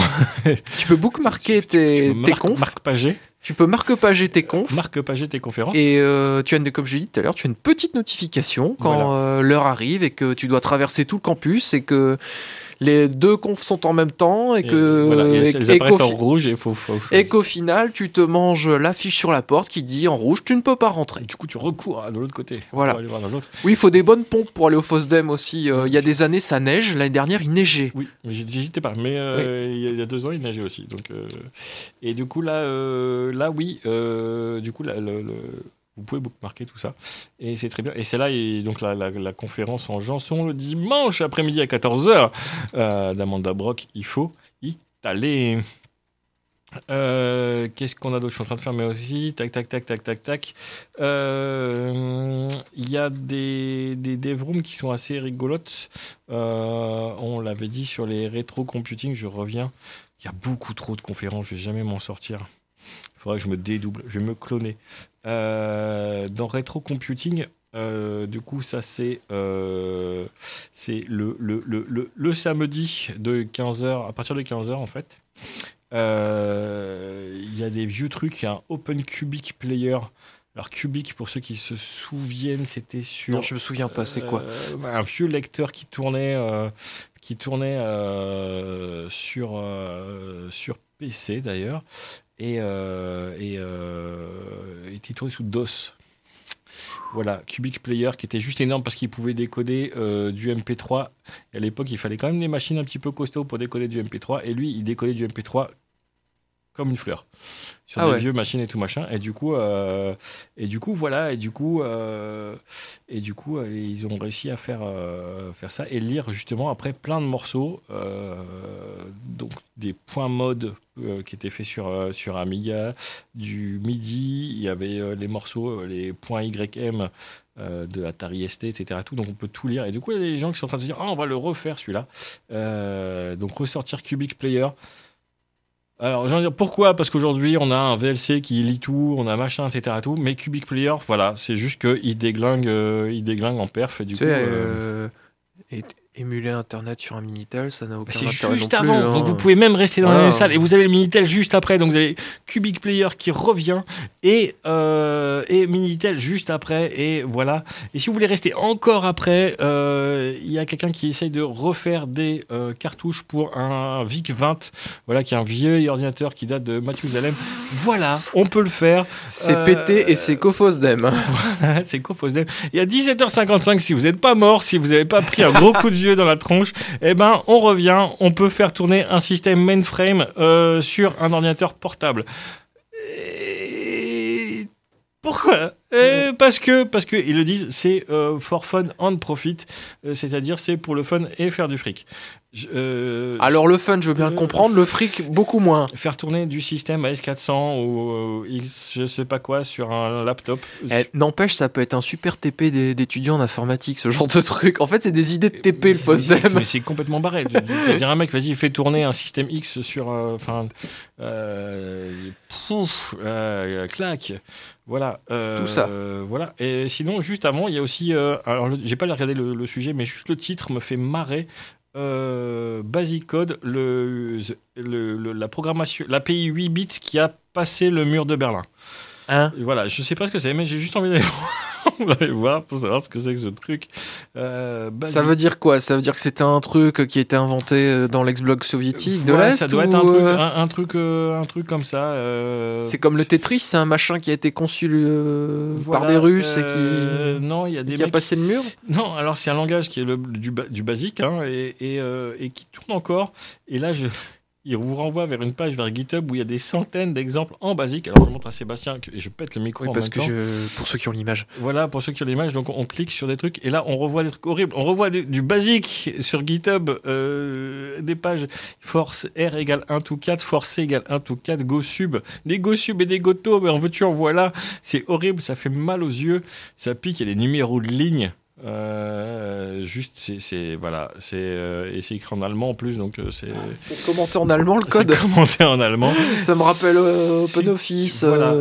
tu peux bookmarker tes, Tu tes confs. Paget, Tu peux marque-pager tes confs. Marc Paget tes conférences. Et euh, tu as, une- comme j'ai dit tout à l'heure, tu as une petite notification quand Voilà. euh, l'heure arrive et que tu dois traverser tout le campus et que les deux confs sont en même temps et Et que voilà, et et- qu'au fi- faut, faut, faut- final, tu te manges l'affiche sur la porte qui dit en rouge, tu ne peux pas rentrer. Du coup, tu recours à de l'autre côté. Voilà. Aller voir. Oui, il faut des bonnes pompes pour aller au Fosdem aussi. Euh, Il y a des années, ça neige. L'année dernière, il neigeait. Oui, mais pas. Mais euh, il y a- il y a deux ans, il neigeait aussi. Donc, euh, et du coup, là, là oui, du coup, là, le- le- vous pouvez bookmarker tout ça. Et c'est très bien. Et c'est là, donc, la, conférence en Janson le dimanche après-midi à 14h euh, d'Amanda Brock. Il faut y aller. Euh, Qu'est-ce qu'on a d'autre? Je suis en train de faire, mais aussi. Tac, tac, tac, tac, tac, tac. Euh, Il y a des, des dev rooms qui sont assez rigolotes. On l'avait dit sur les rétro computing, je reviens. Il y a beaucoup trop de conférences, je vais jamais m'en sortir. Il faudrait que je me dédouble, je vais me cloner. Euh, dans rétro computing, euh, du coup, ça c'est euh, le, le, le, le, le samedi de 15h, à partir de 15h en fait. Euh, Il y a des vieux trucs, il y a un Open Cubic Player. Alors Cubic, pour ceux qui se souviennent, c'était sur Non, je me souviens pas, c'est quoi euh, un vieux lecteur qui tournait, euh, qui tournait euh, sur, sur PC d'ailleurs, et, euh, et, euh, sous DOS. Voilà, Cubic Player qui était juste énorme parce qu'il pouvait décoder euh, du MP3. Et à l'époque, il fallait quand même des machines un petit peu costauds pour décoder du MP3. Et lui, il décodait du MP3 comme une fleur sur Ah des ouais. vieux machines et tout machin. Et du coup, euh, et du coup, voilà. Et du coup, euh, et du coup, euh, ils ont réussi à faire faire ça et lire justement après plein de morceaux, donc des points mode qui étaient faits sur sur Amiga, du MIDI. Il y avait les morceaux, les points YM. de Atari ST, etc. Tout, donc on peut tout lire. Et du coup, il y a des gens qui sont en train de se dire Ah, on va le refaire celui-là. Donc ressortir Cubic Player. Alors, j'ai envie de dire pourquoi? Parce qu'aujourd'hui, on a un VLC qui lit tout, on a machin, etc. Tout, mais Cubic Player, voilà, c'est juste qu'il déglingue, euh, il déglingue en perf. Et du Tu coup, sais, euh, euh, et- émuler Internet sur un Minitel, ça n'a aucun c'est intérêt juste non plus, avant. hein. Donc, vous pouvez même rester dans la Voilà. même salle. Et vous avez le Minitel juste après. Donc, vous avez Cubic Player qui revient et, euh, et Minitel juste après. Et voilà. Et si vous voulez rester encore après, euh, il y a quelqu'un qui essaye de refaire des euh, cartouches pour un VIC 20. Voilà, qui est un vieux ordinateur qui date de Mathusalem. Voilà, on peut le faire. C'est pété et c'est Cofosdem. c'est Cofosdem. Et à 17h55, si vous n'êtes pas mort, si vous n'avez pas pris un gros coup de dans la tronche, eh ben, on revient. On peut faire tourner un système mainframe euh, sur un ordinateur portable. Et Pourquoi? Euh, Parce que, parce que ils le disent, c'est euh, for fun and profit, Euh, c'est-à-dire c'est pour le fun et faire du fric. Je- euh, Alors le fun, je veux bien le Euh, comprendre, le fric, beaucoup moins. faire tourner du système AS400 ou euh, X, je sais pas quoi, sur un laptop. Eh, N'empêche, ça peut être un super TP d'étudiants en informatique, ce genre de truc. En fait, c'est des idées de TP, le Mais c'est- FOSDEM. Mais c'est complètement barré. Vas dire un mec, vas-y, fais tourner un système X sur. euh, Enfin. euh, pouf, euh, clac. Voilà. euh, Tout ça. Voilà. Et sinon, juste avant, il y a aussi. euh, alors, le- j'ai pas regardé le, le sujet, mais juste le titre me fait marrer. Euh, Basic Code, le, le- le- la programmation, l'API 8 bits qui a passé le mur de Berlin. Hein? Voilà, je sais pas ce que c'est, mais j'ai juste envie d'aller voir, d'aller voir pour savoir ce que c'est que ce truc. Euh, Basic Ça veut dire quoi? Ça veut dire que c'était un truc qui a été inventé euh, dans l'ex-bloc soviétique de Ouais, l'Est ça doit ou, être un truc, euh, un, un truc, euh, un truc comme ça. euh, C'est comme le Tetris, c'est un machin qui a été conçu voilà, par des Russes et qui, non, il y a des qui a mecs- passé le mur? Non, alors c'est un langage qui est le, du, ba- du basique hein, et, et, et qui tourne encore. Et là, je, il vous renvoie vers une page vers GitHub où il y a des centaines d'exemples en basique. Alors je montre à Sébastien que- et je pète le micro Oui, en parce même que temps. je, pour ceux qui ont l'image. Voilà, pour ceux qui ont l'image, donc on clique sur des trucs et là on revoit des trucs horribles. On revoit du, du basique sur GitHub, euh, des pages force R égale 1 to 4, force C égale 1 to 4, go sub, des go sub et des go to, mais en veux-tu en voilà. C'est horrible, ça fait mal aux yeux, ça pique, il y a des numéros de ligne. Euh, juste, c'est- voilà, c'est euh, et c'est écrit en allemand en plus, donc euh, c'est C'est commenté en allemand le c'est code. commenté en allemand Ça me rappelle euh, OpenOffice, voilà.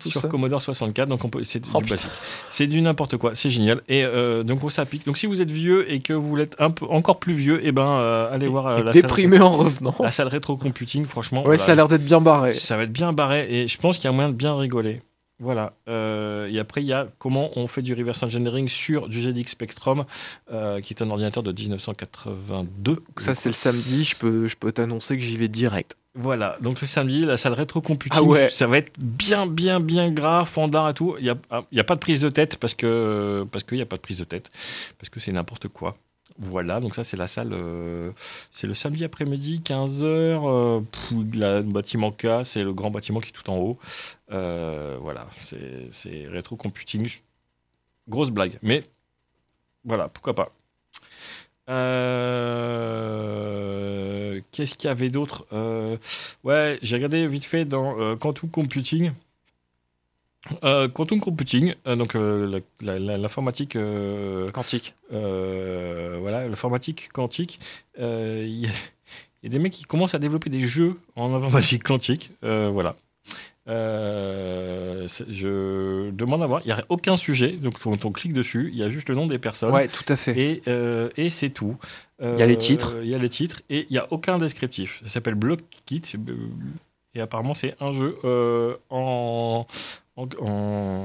tout sur ça. Commodore 64, donc c'est Oh, du putain. basique. C'est du n'importe quoi, c'est génial. Et donc on s'applique. Donc si vous êtes vieux et que vous peu encore plus vieux, et ben allez voir Et la déprimé en revenant. salle, la salle rétro computing. Franchement, Ouais, voilà. ça a l'air d'être bien barré. ça va être bien barré et je pense qu'il y a moyen de bien rigoler. Voilà. Euh, et après, il y a comment on fait du reverse engineering sur du ZX Spectrum, euh, qui est un ordinateur de 1982. Ça, c'est le samedi, je peux, je peux t'annoncer que j'y vais direct. Voilà, donc le samedi, la salle rétro computing, Ah ouais. ça va être bien, bien, bien gras, fondard et tout. Il n'y a, ah, a pas de prise de tête parce que parce qu'il n'y a pas de prise de tête, parce que c'est n'importe quoi. Voilà, donc ça c'est la salle, euh, c'est le samedi après-midi, 15h, euh, le bâtiment K, c'est le grand bâtiment qui est tout en haut. Euh, voilà, c'est- rétro computing, grosse blague, mais voilà, pourquoi pas. Qu'est-ce qu'il y avait d'autre? Ouais, j'ai regardé vite fait dans Quantum Computing. Euh, Quantum Computing, euh, donc euh, l'informatique, Quantique. voilà, l'informatique quantique. Il y, a- il y a des mecs qui commencent à développer des jeux en informatique quantique. voilà. Je demande à voir. Il n'y a aucun sujet, donc quand on clique dessus, il y a juste le nom des personnes. Ouais, tout à fait. Et, et c'est tout. Il y a les titres. Il y a les titres et il n'y a aucun descriptif. Ça s'appelle BlockKit. Et apparemment, c'est un jeu en, en, en,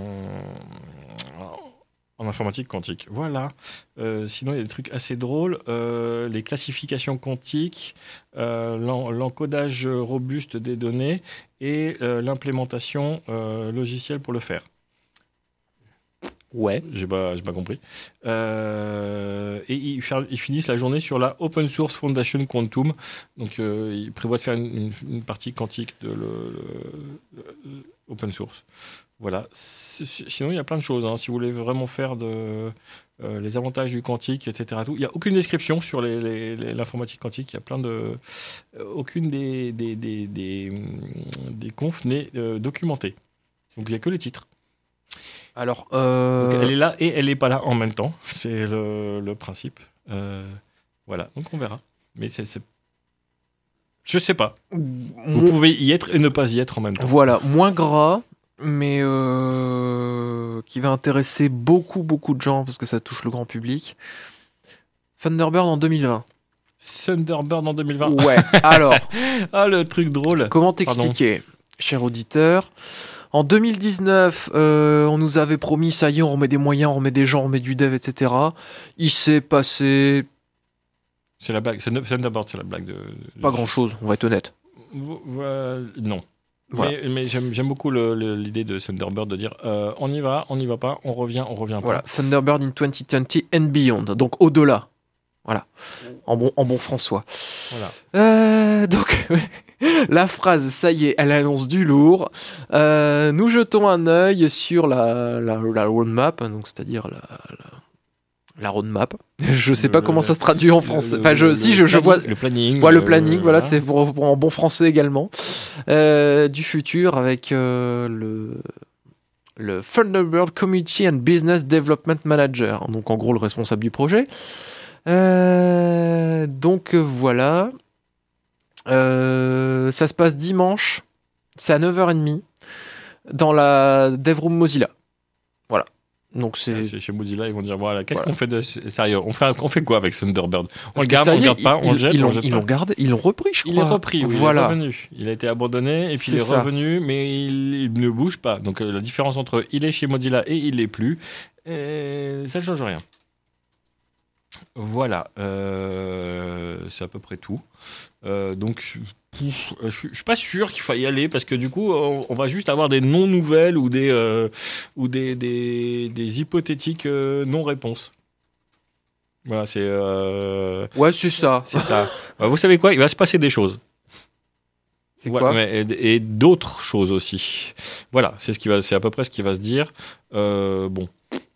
en informatique quantique. Voilà. Euh, sinon, il y a des trucs assez drôles. Euh, les classifications quantiques, euh, l'en- l'encodage robuste des données et l'implémentation logicielle pour le faire. Ouais. J'ai pas, pas compris. Euh, et ils, finissent la journée sur la Open Source Foundation Quantum. Donc, euh, ils prévoient de faire une, une- une partie quantique de le, le- le- open source. Voilà. Sinon, il y a plein de choses. hein. Si vous voulez vraiment faire de, euh, les avantages du quantique, etc. tout, Il n'y a aucune description sur l'informatique quantique. Il y a plein de. euh, aucune des, des, des, des, hum, des confs n'est euh, documentée. Donc, il n'y a que les titres. Alors, euh, Donc, elle est là et elle n'est pas là en même temps. C'est le, le principe. Voilà, donc on verra. Mais c'est. Je sais pas. Vous mo- pouvez y être et ne pas y être en même temps. Voilà, moins gras, mais euh, qui va intéresser beaucoup, beaucoup de gens parce que ça touche le grand public. Thunderbird en 2020. Thunderbird en 2020. Ouais, alors, Ah, le truc drôle. comment t'expliquer, cher auditeur? En 2019, euh, on nous avait promis, ça y est, on remet des moyens, on remet des gens, on remet du dev, etc. Il s'est passé C'est la blague. Thunder- Thunderbird, c'est la blague de. de- pas grand-chose, on va être honnête. Voilà, non. Voilà. Mais, mais j'aime beaucoup l'idée de Thunderbird de dire euh, on y va, on n'y va pas, on revient, on revient Voilà, pas. Thunderbird in 2020 and beyond, donc au-delà. Voilà, en bon, en bon François. Voilà. Euh, donc, la phrase, ça y est, elle annonce du lourd. Euh, nous jetons un œil sur la, la, la roadmap, donc c'est-à-dire la, la, roadmap. Je sais Le- pas comment ça se traduit en français. Le- Enfin, je, le- si je, vois. Le planning. Le euh, voilà, c'est pour, pour en bon français également. Euh, du futur avec euh, le, le Thunderbird Community and Business Development Manager, donc en gros le responsable du projet. Donc voilà. Ça se passe dimanche, c'est à 9h30 dans la DevRoom Mozilla. Donc c'est. Chez Mozilla, ils vont dire voilà, qu'est-ce Voilà. qu'on fait de sérieux? On fait, on fait quoi avec Thunderbird? On Parce le garde, on le garde pas, on le jette, ils on jette Ils l'ont gardé, ils l'ont repris, je crois. Il est repris, oui, voilà. il est revenu. Il a été abandonné et puis il est ça. revenu, mais il, il ne bouge pas. Donc euh, la différence entre il est chez Mozilla et il l'est plus, euh, ça ne change rien. Voilà, euh, c'est à peu près tout. Euh, donc, pouf, euh, je suis- je suis pas sûr qu'il faille y aller parce que du coup, on, on va juste avoir des non-nouvelles ou des euh, ou des, des, des hypothétiques euh, non-réponses. Voilà, c'est Ouais, c'est ça. c'est ça. Vous savez quoi? Il va se passer des choses. Voilà, mais- et, et d'autres choses aussi. Voilà, c'est ce qui va, c'est à peu près ce qui va se dire. Bon,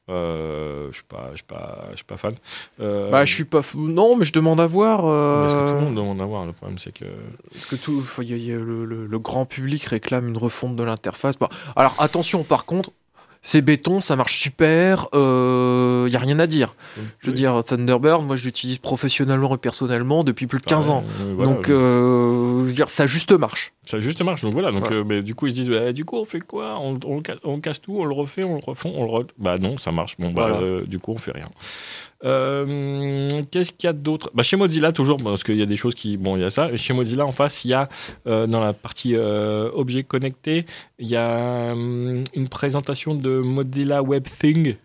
euh, je suis pas, je suis pas, je suis pas fan. Euh, Bah, je suis pas fou. Non, mais je demande à voir. Parce que tout euh, le monde demande à voir. Le problème, c'est que Parce que tout, y a- y a le, le- le grand public réclame une refonte de l'interface? Bon, alors attention, par contre, c'est béton, ça marche super. Il y a rien à dire. Je veux dire, Thunderbird, moi, je l'utilise professionnellement et personnellement depuis plus de 15 ans. Euh, voilà, Donc, euh, je veux dire, ça juste marche. ça juste marche. Donc voilà. Donc Voilà. euh, mais du coup, ils se disent, bah, du coup, on fait quoi? On, on ca- on casse tout, on le refait, on le refond, on le. re- Bah non, ça marche. Bon, bah Voilà. euh, du coup, on fait rien. Euh, Qu'est-ce qu'il y a d'autre? Bah, Chez Mozilla, toujours, parce qu'il y a des choses qui. Bon, il y a ça. Chez Mozilla, en face, il y a, euh, dans la partie euh, objets connectés, il y a une présentation de Mozilla Web Thing.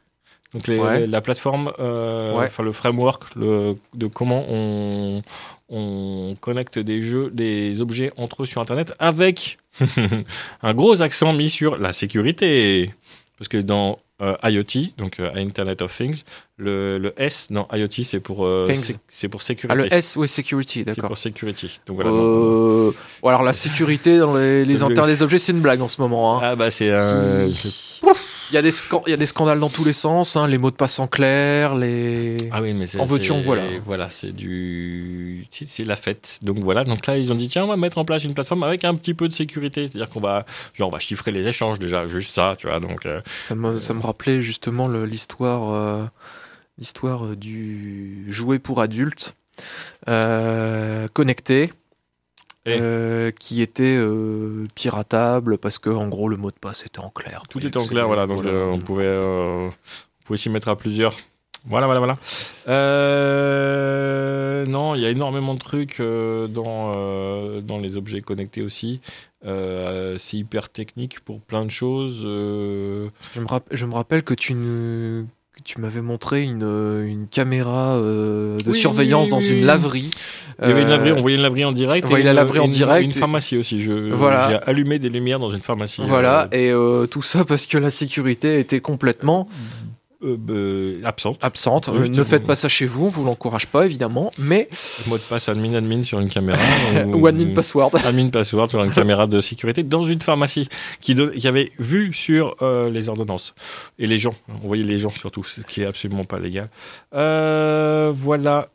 Donc les- Ouais. la plateforme, euh, Ouais. enfin le framework le, de comment on, on connecte des jeux, des objets entre eux sur Internet avec un gros accent mis sur la sécurité. Parce que dans euh, IoT, donc euh, Internet of Things, le, le S dans IoT, c'est pour, euh, c'est pour sécurité. Ah, le S, oui, security, c'est d'accord. pour security. Donc voilà. donc, Euh, alors la sécurité dans les, les C'est internets des objets, c'est une blague en ce moment. hein. ah bah c'est Il y, a des scan- il y a des scandales dans tous les sens, hein, les mots de passe en clair, les... Ah oui, mais c'est. En veux-tu, en c'est- voilà. Voilà, c'est du. C'est c'est la fête. Donc voilà, donc là, ils ont dit tiens, on va mettre en place une plateforme avec un petit peu de sécurité. C'est-à-dire qu'on va. Genre, on va chiffrer les échanges déjà, juste ça, tu vois. Donc. Ça me, ça me rappelait justement l'histoire euh, l'histoire euh, du jouet pour adultes euh, connecté. Et euh, qui était euh, piratable parce que en gros le mot de passe était en clair. Tout était en clair, voilà. Donc voilà. euh, on pouvait, on pouvait s'y mettre à plusieurs. Voilà, voilà, voilà. Euh, non, il y a énormément de trucs euh, dans, euh, dans les objets connectés aussi. Euh, c'est hyper technique pour plein de choses. euh, Je me, rapp- je me rappelle que tu, tu m'avais montré une, une caméra euh, de Oui, surveillance oui, dans oui, une laverie. Il y avait une laverie, on voyait une laverie en direct. on et voyait la une- laverie en une- direct Une et- pharmacie aussi. Je, Voilà. J'ai allumé des lumières dans une pharmacie. Voilà, euh, et euh, tout ça parce que la sécurité était complètement euh, bah, absente. absente. Euh, ne faites pas ça chez vous, on vous l'encourage pas évidemment, mais Mot de passe admin admin sur une caméra. ou admin password. admin password sur une caméra de sécurité dans une pharmacie qui, don- qui avait vu sur euh, les ordonnances et les gens. On voyait les gens surtout, ce qui est absolument pas légal. Voilà.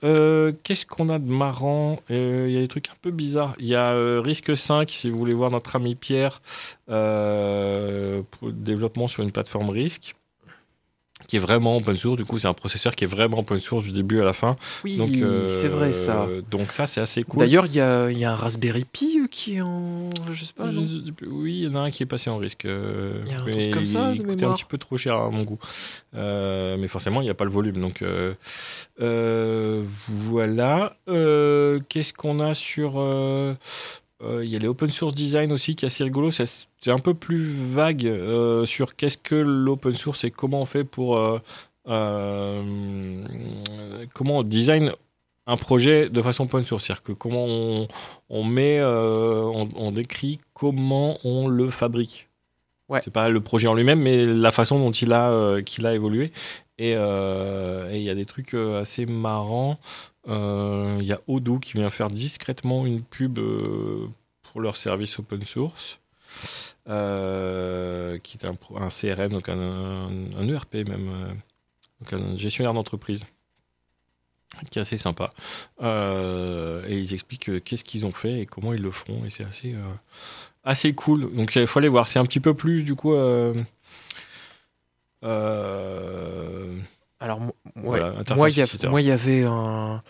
Qu'est-ce qu'on a de marrant? Il y a des trucs un peu bizarres. Il y a Risque 5, si vous voulez voir notre ami Pierre, pour le développement sur une plateforme Risque qui est vraiment open source. Du coup, c'est un processeur qui est vraiment open source du début à la fin. Oui, Donc, euh, c'est vrai ça. Donc ça, c'est assez cool. D'ailleurs, il y y a un Raspberry Pi euh, qui est en. Je sais pas, non? Oui, il y en a un qui est passé en risque. euh, Il y a un mais truc comme ça, il de coûtait un petit peu trop cher à mon goût. Euh, mais forcément, il n'y a pas le volume. Donc euh, voilà. Qu'est-ce qu'on a sur. Euh, euh, Il y a les open source design aussi qui est assez rigolo. C'est un peu plus vague euh, sur qu'est-ce que l'open source et comment on fait pour. euh, comment on design un projet de façon open source. C'est-à-dire que comment on, on met, on, on décrit comment on le fabrique. Ouais. C'est pas le projet en lui-même, mais la façon dont il a, qu'il a évolué. Et il y a des trucs assez marrants. Euh, Il y a Odoo qui vient faire discrètement une pub euh, pour leur service open source, euh, qui est un, CRM, donc un, ERP même, euh, donc un gestionnaire d'entreprise qui est assez sympa. Euh, et ils expliquent euh, qu'est-ce qu'ils ont fait et comment ils le font. Et c'est assez, euh, assez cool. Donc il faut aller voir. C'est un petit peu plus, du coup. Alors, ouais. voilà, moi, il y, avait un.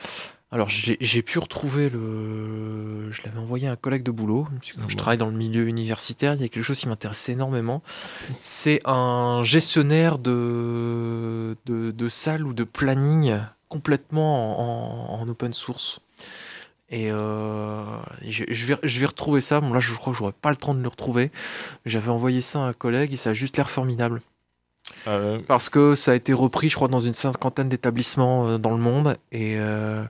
Alors, j'ai pu retrouver le. Je l'avais envoyé à un collègue de boulot. parce que comme Ah je bon. travaille dans le milieu universitaire. Il y a quelque chose qui m'intéresse énormément. C'est un gestionnaire de, de, de salles ou de planning complètement en, en- en open source. Et euh, je, je vais, je vais retrouver ça. Bon, là, je crois que j'aurais pas le temps de le retrouver. J'avais envoyé ça à un collègue et ça a juste l'air formidable. Euh, Parce que ça a été repris, je crois, dans une cinquantaine d'établissements euh, dans le monde, et, euh,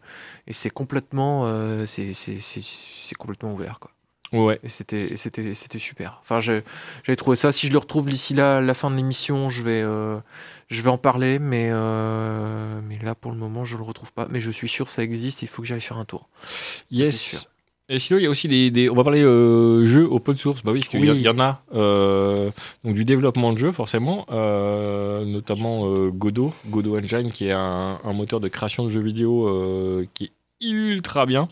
et c'est complètement, euh, c'est c'est- c'est- c'est complètement ouvert, quoi. ouais. Et c'était et c'était c'était super. Enfin, j'ai- j'avais trouvé ça. Si je le retrouve d'ici là, la fin de l'émission, je vais je vais en parler, mais mais là pour le moment, je le retrouve pas. Mais je suis sûr que ça existe. Il faut que j'aille faire un tour. Yes. Et sinon, il y a aussi des, des- on va parler euh, jeux open source. Bah oui, parce qu'il Oui. y en a. euh, donc du développement de jeux, forcément, euh, notamment euh, Godot, Godot Engine, qui est un, un moteur de création de jeux vidéo euh, qui est ultra bien.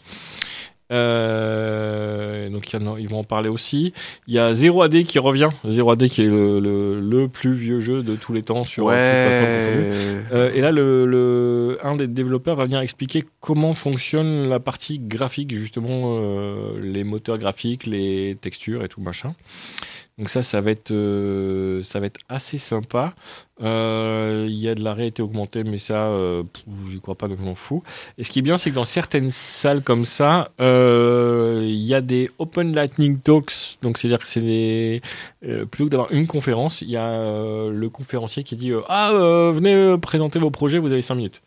Euh, donc il y en a- ils vont en parler aussi. Il y a 0AD qui revient. 0AD qui est le, le- le plus vieux jeu de tous les temps sur plateforme confondue. Euh, et là, le, le- un des développeurs va venir expliquer comment fonctionne la partie graphique, justement, euh, les moteurs graphiques, les textures et tout machin. Donc ça, ça va être, euh, assez sympa. Euh, Il y a de la réalité augmentée, mais ça, euh, j'y crois pas, donc je m'en fous. Et ce qui est bien, c'est que dans certaines salles comme ça, euh, il y a des Open Lightning Talks. Donc c'est-à-dire que c'est plutôt que d'avoir une conférence, il y a le conférencier qui dit Ah, venez présenter vos projets, vous avez 5 minutes.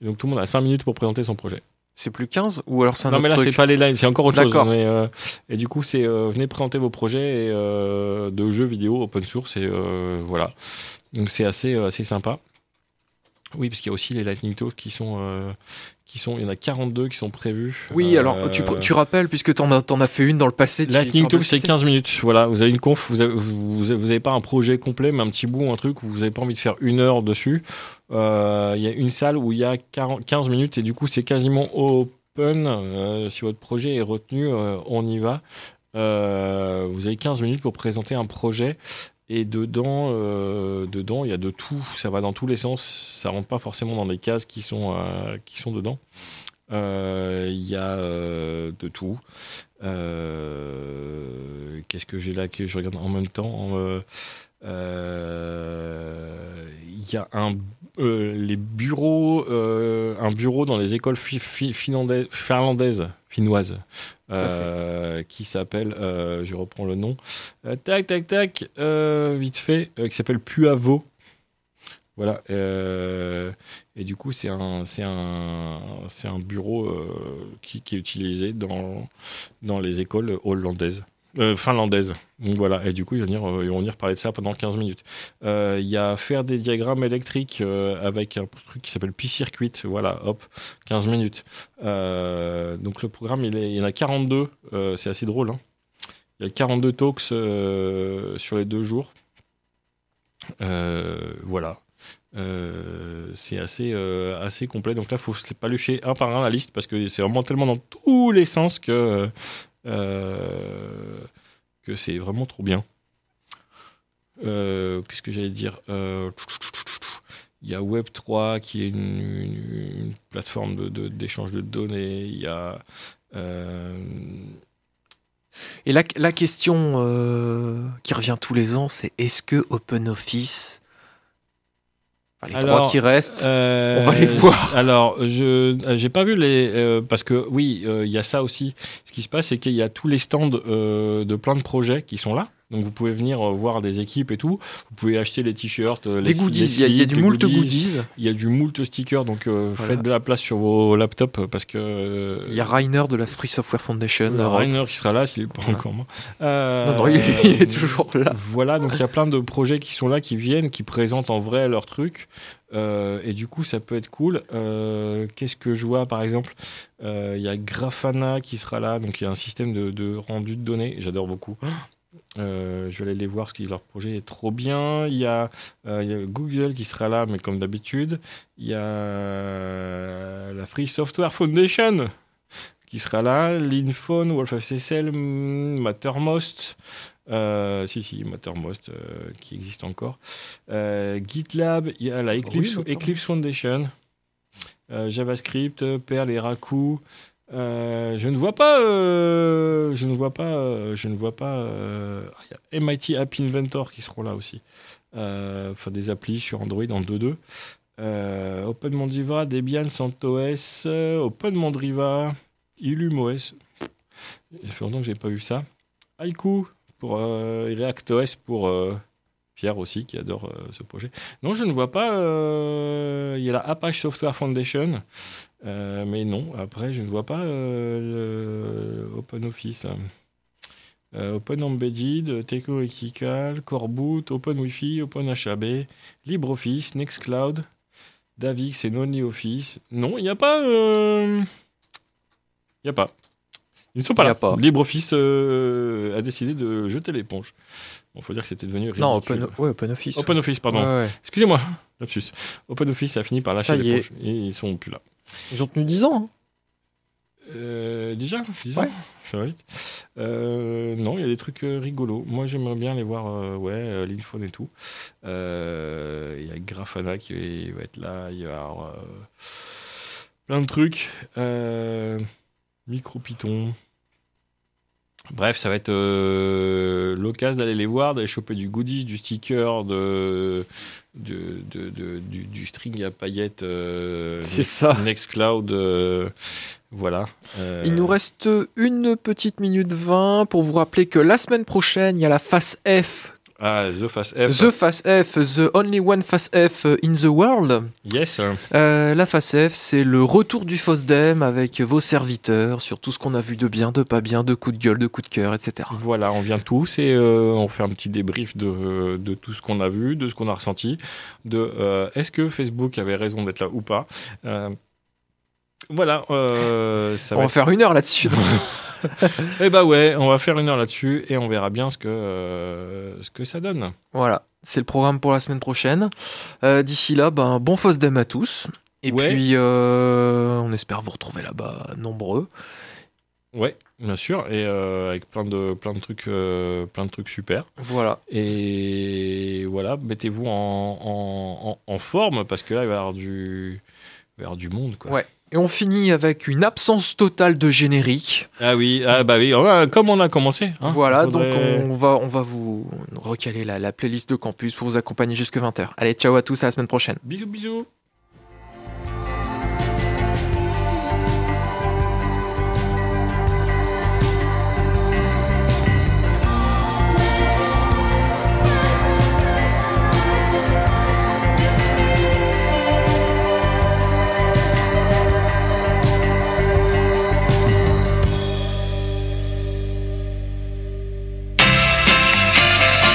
Donc tout le monde a 5 minutes pour présenter son projet. C'est plus 15 ou alors c'est un non, autre mais là, c'est pas les lines, c'est encore autre chose. D'accord. mais, euh, et du coup, c'est euh, venez présenter vos projets et, euh, de jeux vidéo open source. Et euh, voilà. Donc c'est assez, assez sympa. Oui, parce qu'il y a aussi les Lightning Talks qui sont, qui sont. Il y en a 42 qui sont prévus. Oui, alors tu, tu rappelles puisque t'en as, t'en as fait une dans le passé. tu- Lightning tu Talk, c'est ce que 15 minutes. Voilà, vous avez une conf, vous avez, vous, vous avez pas un projet complet, mais un petit bout, un truc où vous n'avez pas envie de faire une heure dessus. Euh, Il y a une salle où il y a 40 15 minutes et du coup, c'est quasiment open. Euh, si votre projet est retenu, euh, on y va. Vous avez 15 minutes pour présenter un projet. Et dedans, dedans, il y a de tout. Ça va dans tous les sens. Ça rentre pas forcément dans les cases qui sont, qui sont dedans. Il y a de tout. Qu'est-ce que j'ai là que je regarde en même temps y a un, euh, les bureaux, euh, un bureau dans les écoles fi- fi- finlandaises, finlandaises, finnoises, euh, qui s'appelle, je reprends le nom, tac tac tac, vite fait, qui s'appelle Puavo. Voilà. et du coup, c'est un, c'est un, c'est un bureau qui, qui est utilisé dans, dans les écoles hollandaises. Euh, finlandaise. Voilà, et du coup, ils vont, venir, euh, parler de ça pendant 15 minutes. Euh, Il y a faire des diagrammes électriques avec un truc qui s'appelle Pi-Circuit. Voilà, hop, 15 minutes. Donc le programme, il, est, il y en a 42. euh, c'est assez drôle. hein. Il y a 42 talks sur les deux jours. Voilà. C'est assez, assez complet. Donc là, il faut pas lucher un par un la liste parce que c'est vraiment tellement dans tous les sens que, que c'est vraiment trop bien. Euh, Qu'est-ce que j'allais dire Euh, Il y a Web3 qui est une, plateforme de- de- d'échange de, données. Il y a. euh, Et la, la question euh, qui revient tous les ans, c'est est-ce que OpenOffice, les Alors, trois qui restent, Euh, On va les voir. Alors, je euh, j'ai pas vu les euh, parce que oui, euh, il y a ça aussi. Ce qui se passe, c'est qu'il y a tous les stands euh, de plein de projets qui sont là. Donc vous pouvez venir euh, voir des équipes et tout. Vous pouvez acheter les t-shirts, euh, les des goodies, il y a, il y a du moult goodies. Il y a du moult stickers, donc euh, Voilà. faites de la place sur vos laptops parce que Il y a Rainer de la Free Software Foundation. Rainer qui sera là s'il est pas Voilà. encore mort. Euh, Non, non, il, est- il est toujours là. voilà, donc il y a plein de projets qui sont là, qui viennent, qui présentent en vrai leur truc. Euh, et du coup, ça peut être cool. Euh, Qu'est-ce que je vois, par exemple? Euh, Il y a Grafana qui sera là, donc il y a un système de, de rendu de données. J'adore beaucoup. Euh, je vais aller les voir parce que leur projet est trop bien. Il y, a, euh, il y a Google qui sera là, mais comme d'habitude. Il y a la Free Software Foundation qui sera là. Linphone, WolfSSL, Mattermost. Euh, si, si, Mattermost euh, qui existe encore. GitLab, il y a la Eclipse. Eclipse Foundation. JavaScript, Perl et Raku. Euh, je ne vois pas, euh, je ne vois pas, euh, je ne vois pas. MIT App Inventor qui seront là aussi. Enfin, des applis sur Android en 2.2. Euh, OpenMondriva, Debian, CentOS, OpenMondriva, IllumOS. Ça fait longtemps que j'ai pas vu ça. Haiku pour ReactOS pour Pierre aussi qui adore ce projet. Non, je ne vois pas. Il y a la Apache Software Foundation, euh, mais non. Après, je ne vois pas euh, le OpenOffice. Euh, Open Embedded, Teco Equical, Coreboot, Open Wi-Fi, Open HAB, LibreOffice, Nextcloud, Davix et NonlyOffice. Non, il n'y a pas. euh, Il n'y a pas. Ils ne sont pas y là. pas. LibreOffice a décidé de jeter l'éponge. Bon, faut dire que c'était devenu ridicule. Non, Open, ouais, OpenOffice. OpenOffice, pardon. Ouais, ouais. Excusez-moi, lapsus. OpenOffice a fini par lâcher l'éponge. Et ils sont plus là. Ils ont tenu 10 ans. hein. Euh, déjà, 10 ans Ouais. Ça va vite. Euh, non, il y a des trucs euh, rigolos. Moi, j'aimerais bien les voir, euh, ouais, l'Inphone et tout. Il y a Grafana qui va être là. Il y a plein de trucs. Euh, MicroPython. Bref, ça va être euh, l'occasion d'aller les voir, d'aller choper du goodies, du sticker, de, de, de- de- du, du string à paillettes. euh, C'est ça. Nextcloud, euh, voilà. Euh, Il nous reste une petite minute 20 pour vous rappeler que la semaine prochaine, il y a la phase F. Ah, The Fast F. The phase F, the only one phase F in the world. Yes. Euh, la phase F, c'est le retour du FOSDEM avec vos serviteurs sur tout ce qu'on a vu de bien, de pas bien, de coup de gueule, de coup de cœur, etc. Voilà, on vient tous et euh, on fait un petit débrief de, de tout ce qu'on a vu, de ce qu'on a ressenti, de euh, est-ce que Facebook avait raison d'être là ou pas. Euh, voilà, euh, ça On va va être- faire une heure là-dessus. Eh bah ouais, on va faire une heure là-dessus et on verra bien ce que, euh, ce que ça donne. voilà, c'est le programme pour la semaine prochaine. Euh, D'ici là, ben, bon FOSDEM à tous. Et Ouais. puis, euh, on espère vous retrouver là-bas nombreux. Ouais, bien sûr, et avec plein de, plein de trucs, plein de trucs super. Voilà. Et voilà, mettez-vous en, en, en- en forme parce que là, il va y avoir du, du monde. Quoi. Ouais. Et on finit avec une absence totale de générique. Ah oui, ah bah oui, voilà, comme on a commencé. hein. voilà, Faudrait- donc on va, on va vous recaler la, la playlist de campus pour vous accompagner jusque 20h. Allez, ciao à tous, à la semaine prochaine. Bisous, bisous.